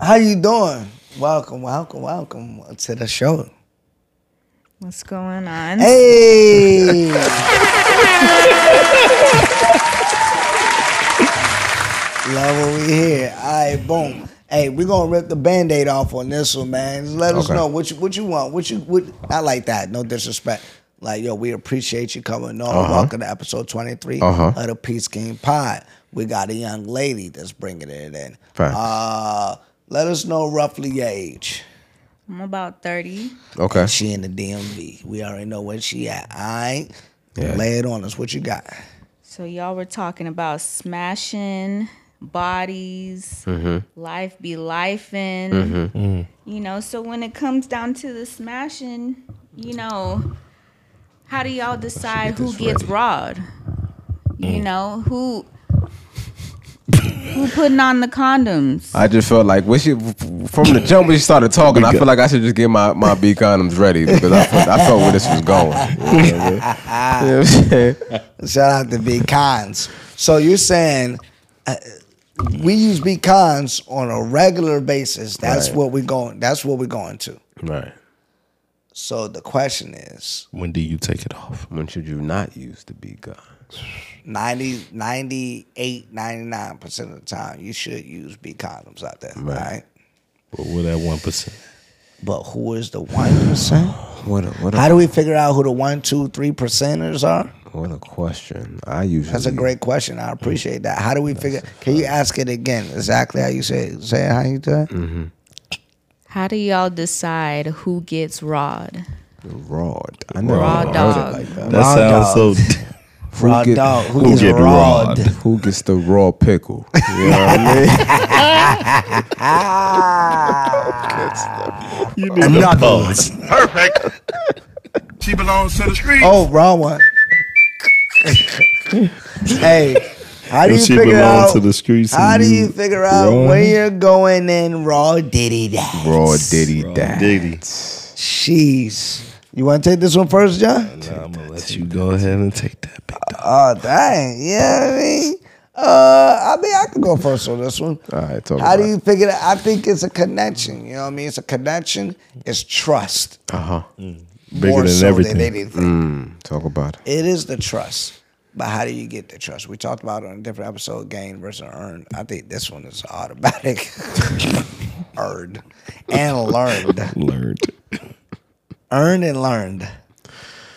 How you doing? Welcome, welcome, welcome to the show. What's going on? Hey. <laughs> <laughs> Love what we hear. All right, boom. Hey, we're gonna rip the band-aid off on this one, man. Just let us Okay. know what you what you want. What you what not like that, no disrespect. Like, yo, we appreciate you coming on. Welcome to episode 23 Uh-huh. of the Peace King Pod. We got a young lady that's bringing it in. Facts. Uh, let us know roughly your age. I'm about 30. Okay. She in the DMV. We already know where she at. All right. Yeah. Lay it on us. What you got? So y'all were talking about smashing bodies, mm-hmm. life be lifing. Mm-hmm. You know, so when it comes down to the smashing, you know, how do y'all decide who this gets ready. robbed? You mm. know, who who putting on the condoms? I just felt like we should, from the jump when she started talking. I feel like I should just get my, my B condoms ready because I felt, I felt where this was going. <laughs> You know what I mean? You know what I'm saying? Shout out to Big Cons. So you're saying uh, we use Big Cons on a regular basis. That's Right. what we're going. That's what we're going to. Right. So the question is When do you take it off? When should you not use the B gun? 90, 98, 99% of the time, you should use B condoms out there, Right. right? But with that one percent, But who is the 1%? What a, what How do we figure out who the one, two, three percenters are? What a question. I usually That's a great question. I appreciate that. How do we figure? Can you ask it again? Exactly how you say it. Say it how you do it. Mm-hmm. How do y'all decide who gets robbed? raw. I never Raw heard it dog. like that. that Raw sounds dog. so. <laughs> Who Raw get- dog. Who, who gets get rawed? rawed? Who gets the raw pickle? You know what I mean? <laughs> You need to pause. Perfect. She belongs to the street. Oh, wrong one. <laughs> hey, how do you If she figure out? to the streets. how do you figure out run, when you're going in raw diddy that? Raw diddy Raw that. Diddy. Jeez. You want to take this one first, John? Nah, I'm gonna let you go ahead and take that big dog. Oh, dang. Yeah, I mean, uh, I mean, I could go first on this one. All right, talk How do about you figure that? I think it's a connection. You know what I mean? It's a connection. It's trust. Uh huh. Bigger more than so everything. Than anything. Mm, talk about it. It is the trust. But how do you get the trust? We talked about it on a different episode, gain versus earn. I think this one is automatic. <laughs> Earned and learned. Learned. Earned and learned.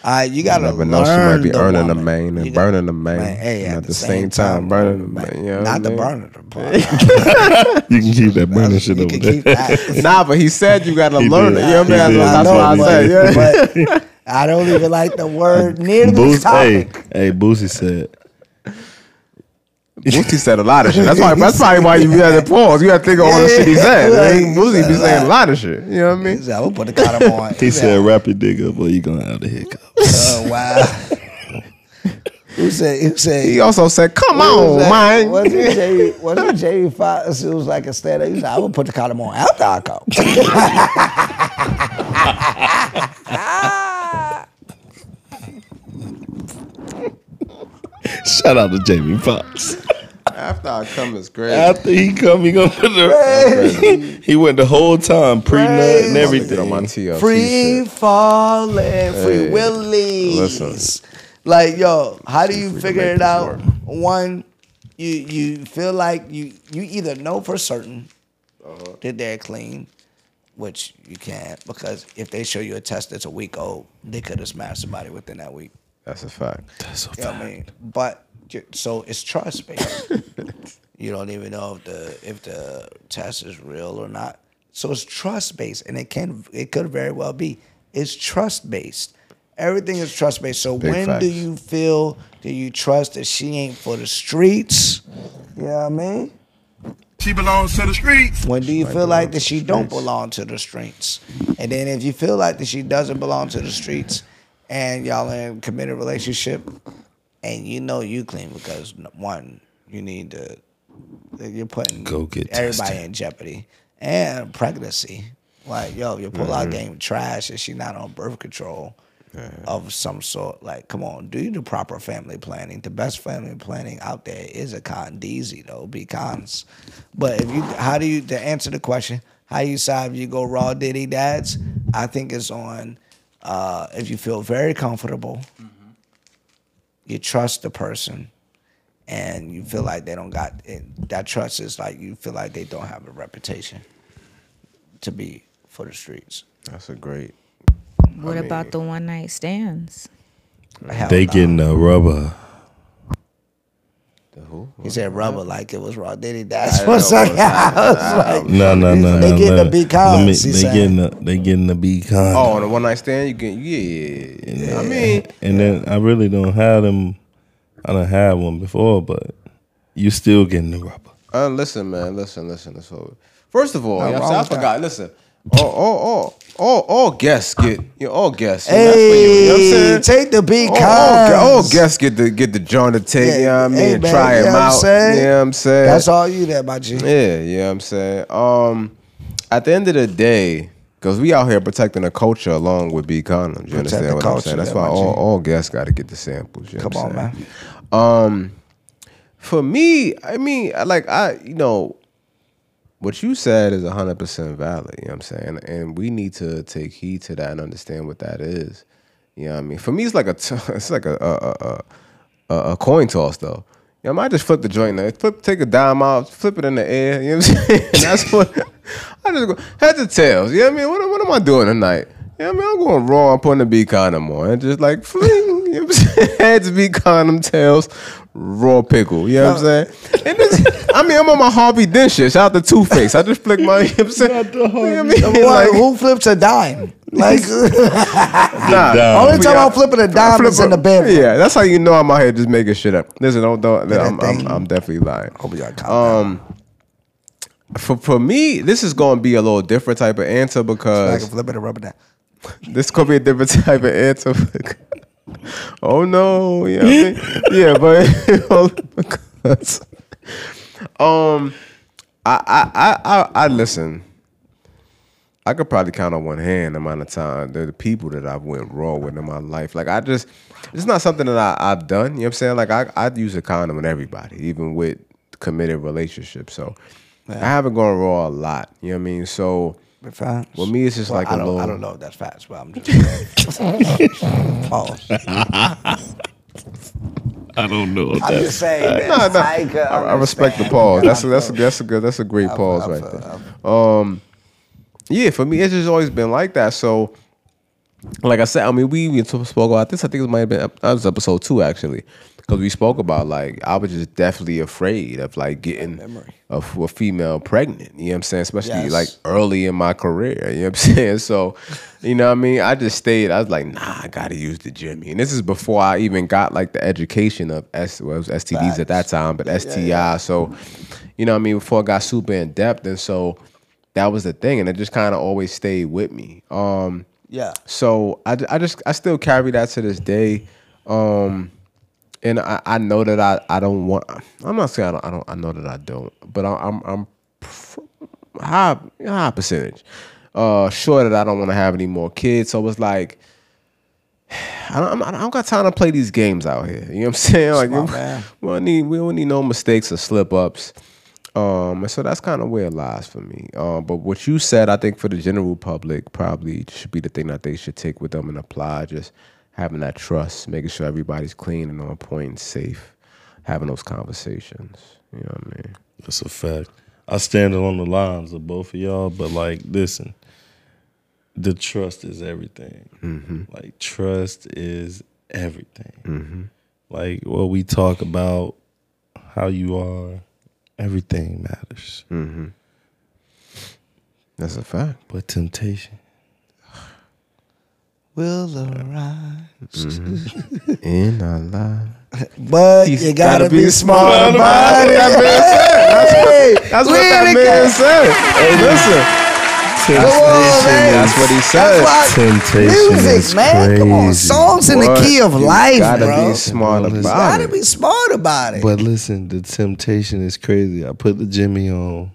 All right, you gotta Never learn know she might be the earning the woman. main and You got- burning the main. Man, hey, and at, the same, time, burning the main. You know Not the mean? burner the <laughs> part. You can keep that burning shit you over there. <laughs> Nah, but he said you gotta <laughs> learn did. it. You know what I mean? He. That's, that's I what I said. Yeah. I don't even like the word near this Boost, hey, hey, Boosie said, Boosie said a lot of shit. That's why. That's probably why you had to pause. You had to think of all the shit he said. Mean, Boosie be saying a lot of shit. You know what I He mean? said, I will put the condom on. <laughs> he said, wrap your dick up or you gonna have the hiccups. Oh wow. <laughs> who said? Who said? He also said, "Come on, that? man." Was it <laughs> Jamie? Was it Jamie Foxx? It was like a stand up. He said, "I will put the condom on after I come." Shout out to Jamie Foxx. After I come is great. After he come, he gonna put the. he went the whole time pre nut and Get on my everything. TLC Free shit. falling, free Hey, willies. listen. Like yo, how do you free figure it out? work. One, you you feel like you you either know for certain Uh-huh. that they're clean, which you can't because if they show you a test that's a week old, they could have smashed somebody within that week. That's a fact. That's a You know what fact. I mean? But So it's trust based. <laughs> you don't even know if the if the test is real or not. So it's trust based, and it can it could very well be. It's trust based. Everything is trust based. So Big when do you feel do you trust that she ain't for the streets? You know what I mean? She belongs to the streets. When do you feel like that she the don't belong to the streets? And then if you feel like that she doesn't belong to the streets, and y'all in a committed relationship, and you know you clean because one, you need to, you're putting Go get everybody tested. in jeopardy, and pregnancy. Like yo, your pull Mm-hmm. out game trash, and she not on birth control. Of some sort, like, come on, do the proper family planning. The best family planning out there is a condeezy, though. Be cons, but if you, how do you to answer the question? How you if you go raw diddy dads? I think it's on uh, if you feel very comfortable, you trust the person, and you feel like they don't got it, that trust is like you feel like they don't have a reputation to be for the streets. That's a great. What mean- about the one night stands? They no. getting the rubber. The who? He said rubber like it was raw diddy dads. I What's know, <laughs> up? but I was like, No, no, no, They no. getting no. the big Let me- cons, They said. getting the they getting the big cons. Oh, on a one night stand, you get Yeah, yeah. I mean, And then I really don't have them. I don't have one before, but you still getting the rubber. Uh, listen, man. Listen, listen. listen. So, first of all, Nothing you know what wrong I'm with saying? I forgot. Listen, all, all, all, all, all guests get. You know, all guests. you know, that's for hey, you, you know what I'm saying? take the big All, all, gu- all guests get the get the joint to take. Yeah, you know what I mean? hey, and man, try you them what I'm out. saying? You know what I'm saying? That's all you there, my G. Yeah, you know what I'm saying? Um, at the end of the day, because we out here protecting the culture along with B condoms. You understand the what I'm culture, saying? That's yeah, why my G. all, all guests got to get the samples. You know Come what on, saying? man. Um, for me, I mean, I- like I, you know, what you said is hundred percent valid. You know what I'm saying? And we need to take heed to that and understand what that is. You know what I mean? For me, it's like a, t- <laughs> it's like a, a, a, a, a coin toss though. You know, I might just flip the joint there. Flip, take a dime out, flip it in the air. You know what I'm <laughs> saying? That's what <laughs> I just go heads or tails. You know what I mean? What, what am I doing tonight? You know what I mean? I'm going raw. I'm putting the B condom on just like fling. You know what I'm saying? Heads B condom, tails raw pickle. You know what I'm saying? And this, I mean, I'm on my Harvey Dent shit. Shout out to Two Face. I just flick my. <laughs> You know what I'm saying? You know what I mean? What, Like, who flips a dime? Like, <laughs> nah. Dime. only time Yeah. I'm flipping a dime Flip is in the bedroom. Yeah, that's how you know I'm out here just making shit up. Listen, don't don't. that I'm, I'm, I'm definitely lying. Hope you got calm Um, for for me, this is going to be a little different type of answer down. I because can flip it and rub it down. this could be a different <laughs> type of answer. Oh no, yeah, I mean, yeah, but <laughs> because, um, I, I I I listen. I could probably count on one hand the amount of time the, the people that I've went raw with in my life. Like I just, it's not something that I, I've done. You know what I'm saying? Like I I use a condom with everybody, even with committed relationships. So I haven't gone raw a lot. You know what I mean? So facts. with me, it's just Well, like I a don't, little. I don't know if that's facts, but I'm just <laughs> pause. <laughs> I don't know. I'm just saying. man. Nah, nah. I, I, I respect the pause. That's a, I that's a, that's a good that's a great I pause feel- I right feel- there. I Um, yeah, for me, it's just always been like that. So, like I said, I mean, we even spoke about this. I think it might have been ep- that was episode two actually, because we spoke about like I was just definitely afraid of like getting of a female pregnant. You know what I'm saying? Especially Yes. like early in my career. You know what I'm <laughs> saying? So, you know what I mean? I just stayed. I was like, nah, I gotta use the Jimmy. And this is before I even got like the education of S well, it was STDs at that time, but STI. So, you know what I mean? Before I got super in depth, and so that was the thing, and it just kind of always stayed with me. Um, Yeah. so I, I just I still carry that to this day. Um, and I, I know that I, I don't want I'm not saying I don't I, don't, I know that I don't but I, I'm I'm high high percentage uh sure that I don't want to have any more kids so it's like <sighs> I don't, I'm- don't got time to play these games out here. You know what I'm <laughs> saying? Like, Smart we, <laughs> we don't need we don't need no mistakes or slip ups. Um, and so that's kind of where it lies for me. Um, but what you said, I think for the general public, probably should be the thing that they should take with them and apply. Just having that trust, making sure everybody's clean and on point and safe, having those conversations. You know what I mean? That's a fact. I stand along the lines of both of y'all, but like, listen, the trust is everything. Mm-hmm. Like, trust is everything. Mm-hmm. like what we talk about, how you are, everything matters. Mm-hmm. That's a fact. But temptation, Will arise. Mm-hmm. In our life. <laughs> But you gotta, be, smart about it. Hey, That's we what that man said. Hey, listen. temptation, That's what he said. That's Temptation music, is man. Come on, crazy. songs in the key of You life, gotta bro. be smart about gotta it. be smart about it. But listen, the temptation is crazy. I put the Jimmy on,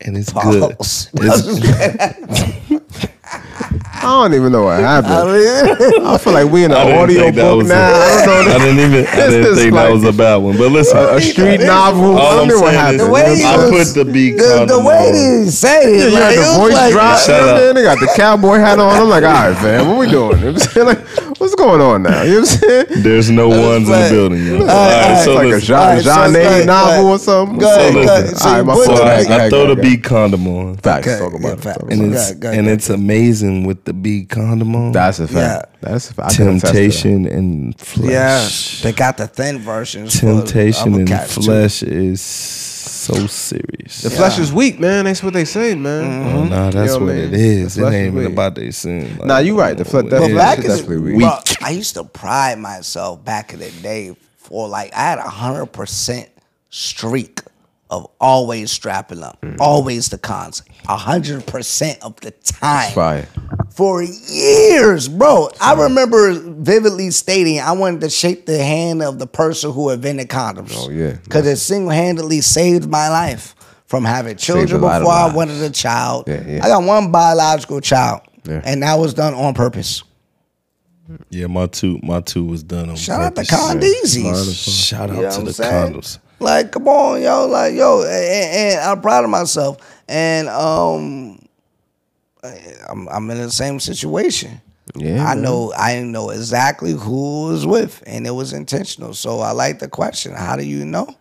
and it's Pause. good. <laughs> It's, <laughs> I don't even know what <laughs> happened. I mean, <laughs> I feel like we in an audio book now. a- I don't know. <laughs> I didn't even. I didn't is think that was a bad one. But listen, A street novel. I All don't I'm know what saying happened. is, The way he I was- put the beat the, the way on. they said it, Yeah, you like, had the voice like, drop. Shut you know what I'm up. saying? They got the cowboy hat on. I'm like, all right, man, what we doing? You know what I'm saying? Like, what's going on now? You know what I'm saying? <laughs> There's no ones in the like- building. Yo. All Alright, right, alright. so It's like a listen. Jean, Alright, so Jean it's like- novel like- or something. Go ahead, So go listen. ahead. So All you right, my put fault. the- Go I, ahead, I throw the ahead. beat condom on, Facts. Okay, Talk about yeah, it. facts. And it's Go ahead, and go it's amazing with the beat condom on. That's a fact. Yeah. That's a fact. I can attest to that. temptation and flesh. Yeah, they got the thin versions. for Temptation and flesh is so serious. The flesh is weak, man. That's what they say, man. Mm-hmm. Oh, nah, that's You know what what I it mean? is. It flesh ain't is even weak. about they sin. Like, Nah, you right. The flesh- it that- But is. back shit's in definitely weak. bro, I used to pride myself back in the day for like I had a hundred percent streak of always strapping up, Mm. always the cons, a hundred percent of the time Fire. For years, bro. I remember vividly stating I wanted to shake the hand of the person who invented condoms. Oh, yeah. because it single handedly saved my life from having children a lot of before I lives. wanted a child. Yeah, yeah. I got one biological child, Yeah. and that was done on purpose. Yeah, my two, my two was done on Shout out to purpose. Condeezies. Shout out You know to the I'm saying? condoms. Like, come on, yo, like, yo, and, and I'm proud of myself. And um, Eh, I'm, I'm in the same situation. Yeah, I man. know, I didn't know exactly who was with, and it was intentional. So I like the question. How do you know?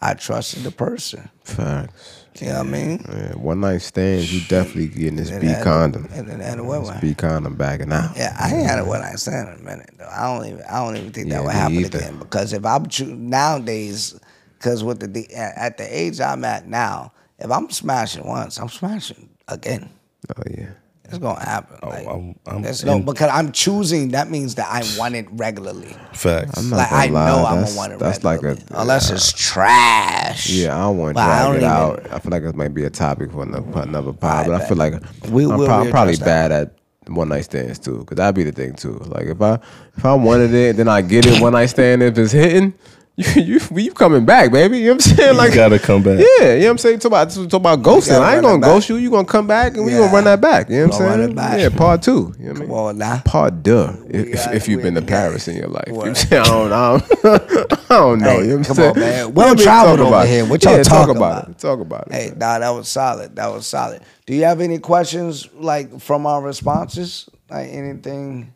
I trusted the person. Facts. You know what I mean? Yeah, one night stands, you definitely getting this B condom. And then and what? This B condom bagging out. Yeah, I ain't had a one night stand in a minute though. I don't even I don't even think Yeah, that would happen either. again because if I'm nowadays, because with the at the age I'm at now, if I'm smashing once, I'm smashing again. Oh yeah. It's gonna happen. Oh, like, Oh, I'm- I'm there's no in- because I'm choosing. That means that I want it regularly. Facts. I'm not Like I gonna lie, know I'm that's- gonna want it that's like a- unless it's trash. Yeah, I don't want to But I drag don't it even- out. I feel like it might be a topic for another, for another pod, but I feel like We- I'm, we'll prob- I'm probably readdress that. bad at one night stands too, because that'd be the thing too. Like if I if I wanted it, then I get it one night stand. If it's hitting, <laughs> you you you coming back, baby. You know what I'm saying? Like you gotta come back. <laughs> Yeah, you know what I'm saying? Talk about talk about ghosting. I ain't gonna ghost you. You gonna come back and we Yeah. gonna run that back. You know what I'm saying? it. Yeah, part two. You know what I mean? Come on now. Part deux. If, got- if you've been to the game. Paris in your life, you know what I'm saying? I don't, I don't, <laughs> I don't know. Hey, you know what I'm come saying? on, man. You Well know what traveled over about here. What y'all yeah, talk talking about, about? it. Talk about it. Hey, nah, that was solid. That was solid. Do you have any questions like from our responses? Like anything?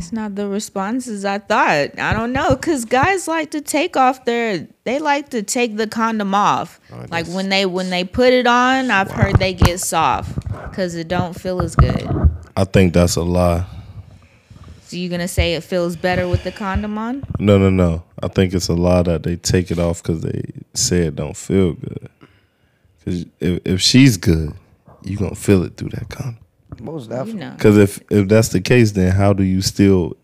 It's not the responses I thought. I don't know, cause guys like to take off their. They like to take the condom off. Oh, like when they when they put it on, I've heard they get soft, cause it don't feel as good. I think that's a lie. So you gonna say it feels better with the condom on? No, no, no. I think it's a lie that they take it off because they say it don't feel good. Because if, if she's good, you gonna feel it through that condom. Most You definitely. know, Because if if that's the case, then how do you still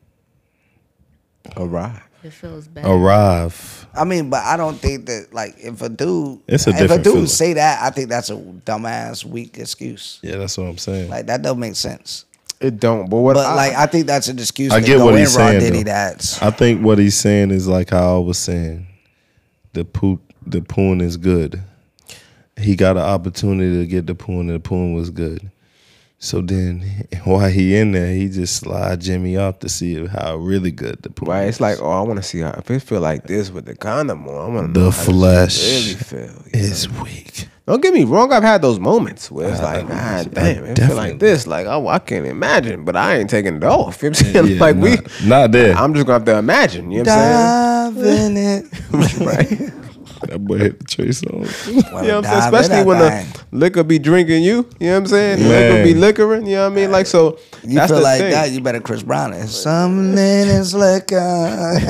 Arrive. it feels better. arrive? I mean, but I don't think that like if a dude, It's a if a dude feeling. say that, I think that's a dumbass weak excuse. Yeah, that's what I'm saying. Like that don't make sense. It don't. But what? But I, like I think that's an excuse. I get what he's saying, Diddy though. that's I think what he's saying is like how I was saying, the poo the poon is good. He got an opportunity to get the poon, and the poon was good. So then, <laughs> while he in there, he just slide Jimmy off to see how really good the poon. Right, is. it's like, oh, I want to see how if it feel like this with the condom on. I want to The know how this flesh really feel. is know? weak. Don't get me wrong. I've had those moments where it's ah, like, I- ah, God I damn, it feel like this. Like, oh, I can't imagine, but I ain't taking it off. <laughs> You know what I'm saying? Yeah, like we, not, not there. I'm just gonna have to imagine. You know what I'm dive in it. saying? <laughs> right. That boy hit the Trey Songz. <laughs> You know what I'm saying? Especially when the liquor be drinking you. You know what I'm saying? The liquor be Man. liquoring. You know what I mean? Like so. you that's feel the like thing. that, you better Chris Brown it. Something is liquor. <laughs>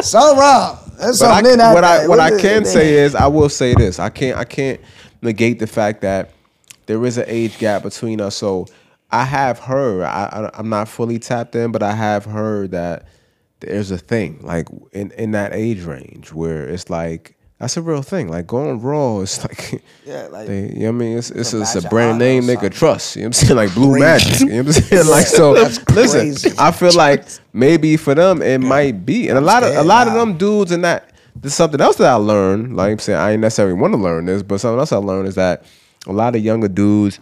so wrong. There's But I, something in that. what I thing. what I can it? say is I will say this. I can't I can't negate the fact that there is an age gap between us. So I have heard. I, I I'm not fully tapped in, but I have heard that there's a thing like in in that age range where it's like. That's a real thing. Like going raw, it's <laughs> like, Yeah, like- they, you know what I mean? It's it's, it's a brand name they could trust. You know what I'm saying? Like Blue Crazy. Magic. You know what I'm saying? <laughs> Like so. Listen. I feel like maybe for them it might be, and a lot of a lot of them dudes and that. There's something else that I learned. Like I'm saying, I ain't necessarily want to learn this, but something else I learned is that a lot of younger dudes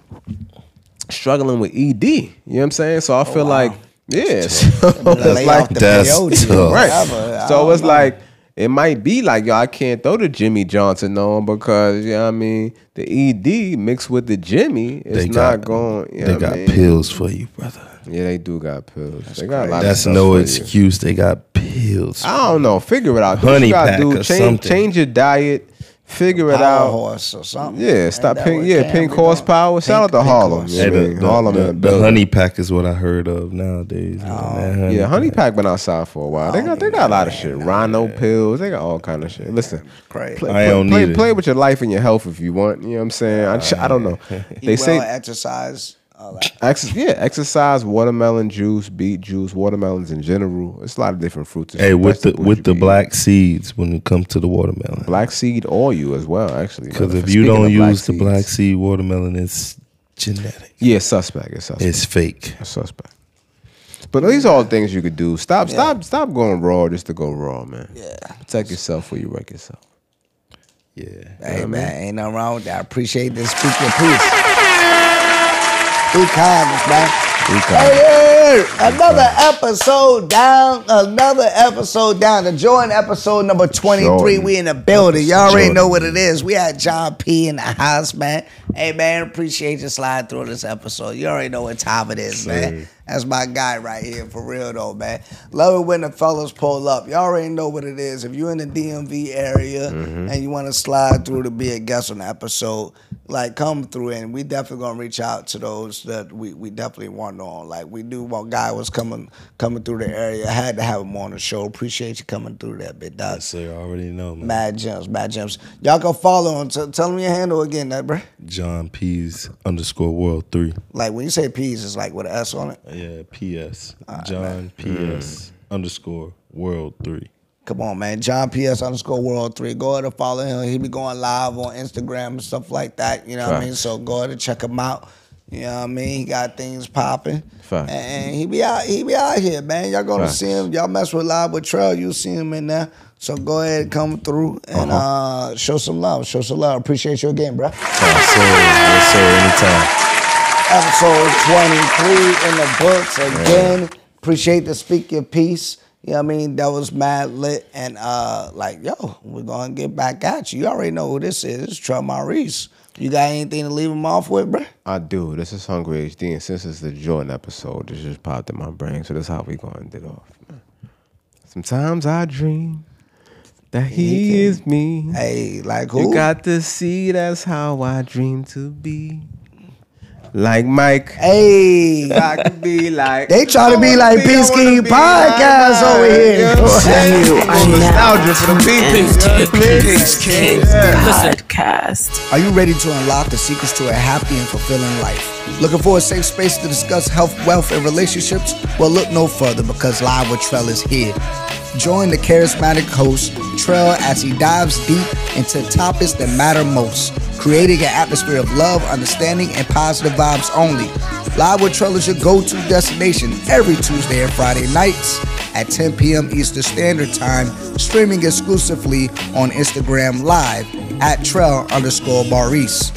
struggling with ED. You know what I'm saying? So I feel like, yeah, so <laughs> it's like the That's tough. right. So it's know. like it might be like yo, I can't throw the Jimmy Johnson on because you know what I mean the ED mixed with the Jimmy is They not going. You know They got mean? pills for you, brother. Yeah, they do got pills. they got a lot. That's of stuff no for you. excuse. They got pills. I don't know. Figure it out. Honey you gotta pack do. or Change, something. change your diet. Figure it Power out. horse or something. Yeah, Ain't stop pink. Yeah, pink be doing? horsepower. Shout out to Pink- pink Harlem. Yeah, the, the, Harlem the- in the honey pack is what I heard of nowadays. man. Oh. Honey Yeah, honey pack. pack been outside for a while. They oh, got they got a lot of shit. Rhino pills. They got all kind of shit. Listen, Crazy. play, I play, don't play, need it. play with your life and your health if you want. You know what I'm saying? I, I don't know. <laughs> Eat They say exercise. All that. Ex- yeah, exercise, watermelon juice, beet juice, watermelons in general. It's a lot of different fruits. Hey, with the with the can eat. black seeds when it comes to the watermelon. black seed oil as well, actually. Because if you don't of black use the seeds- black seed watermelon, it's genetic. yeah, suspect. It's suspect. It's fake. It's suspect. But these are all things you could do. Stop, stop, stop going raw just to go raw, man. Yeah. Protect yourself before you wreck yourself. Yeah. Hey man, ain't nothing wrong with that. I appreciate this. Speak your peace. Be kindness, man. Hey, hey, hey, another episode down. Another episode down. To join episode number 23. Jordan. We in the building. Y'all already Jordan. know what it is. We had John P in the house, man. Hey man, appreciate you sliding through this episode. You already know what time it is, man. That's my guy right here, for real though, man. Love it when the fellas pull up. Y'all already know what it is. If you're in the DMV area mm-hmm. and you want to slide through to be a guest on the episode, like come through and we definitely gonna reach out to those that we, we definitely want on. Like we do one guy was coming coming through the area. I had to have him on the show. Appreciate you coming through that bit, dog. Yes, sir. I already know, man. Mad gems, mad gems. Y'all can follow him. T- tell him your handle again, that bro. John P's underscore world three. Like when you say peas, it's like with an S on it. Yeah, PS. John PS underscore world three. Come on, man. John PS underscore world three. Go ahead and follow him. He be going live on Instagram and stuff like that. You know what I mean? So go ahead and check him out. You know what I mean? He got things popping. Facts. And he be out, he be out here, man. Y'all gonna Facts. see him. Y'all mess with Live with Trell, you'll see him in there. So go ahead and come through and uh show some love. Show some love. Appreciate you again, bro. Yes, sir. Yes, sir. Anytime. Episode 23 in the books again. Appreciate the speak your peace. You know what I mean? That was mad lit. And uh like, yo, we're gonna get back at you. You already know who this is. It's Trell Maurice. You got anything to leave him off with, bruh? I do. This is Hungry HD, and since it's the Jordan episode, this just popped in my brain. So this is how we gonna end it off. man. Sometimes I dream that he is me. Hey, like who? You got to see that's how I dream to be. Like Mike. hey. <laughs> I could be like. They try to be like I Peace King Podcast like over here. You know what I'm <laughs> saying? You are Little now nostalgia for the people. tuned you know into what I mean? Peace King Podcast. Are you ready to unlock the secrets to a happy and fulfilling life? Looking for a safe space to discuss health, wealth, and relationships? Well, look no further because Live with Trell is here. Join the charismatic host, Trell, as he dives deep into topics that matter most, creating an atmosphere of love, understanding, and positive vibes only. Live with Trell is your go to destination every Tuesday and Friday nights at 10 p.m. Eastern Standard Time, streaming exclusively on Instagram Live at Trell underscore Maurice.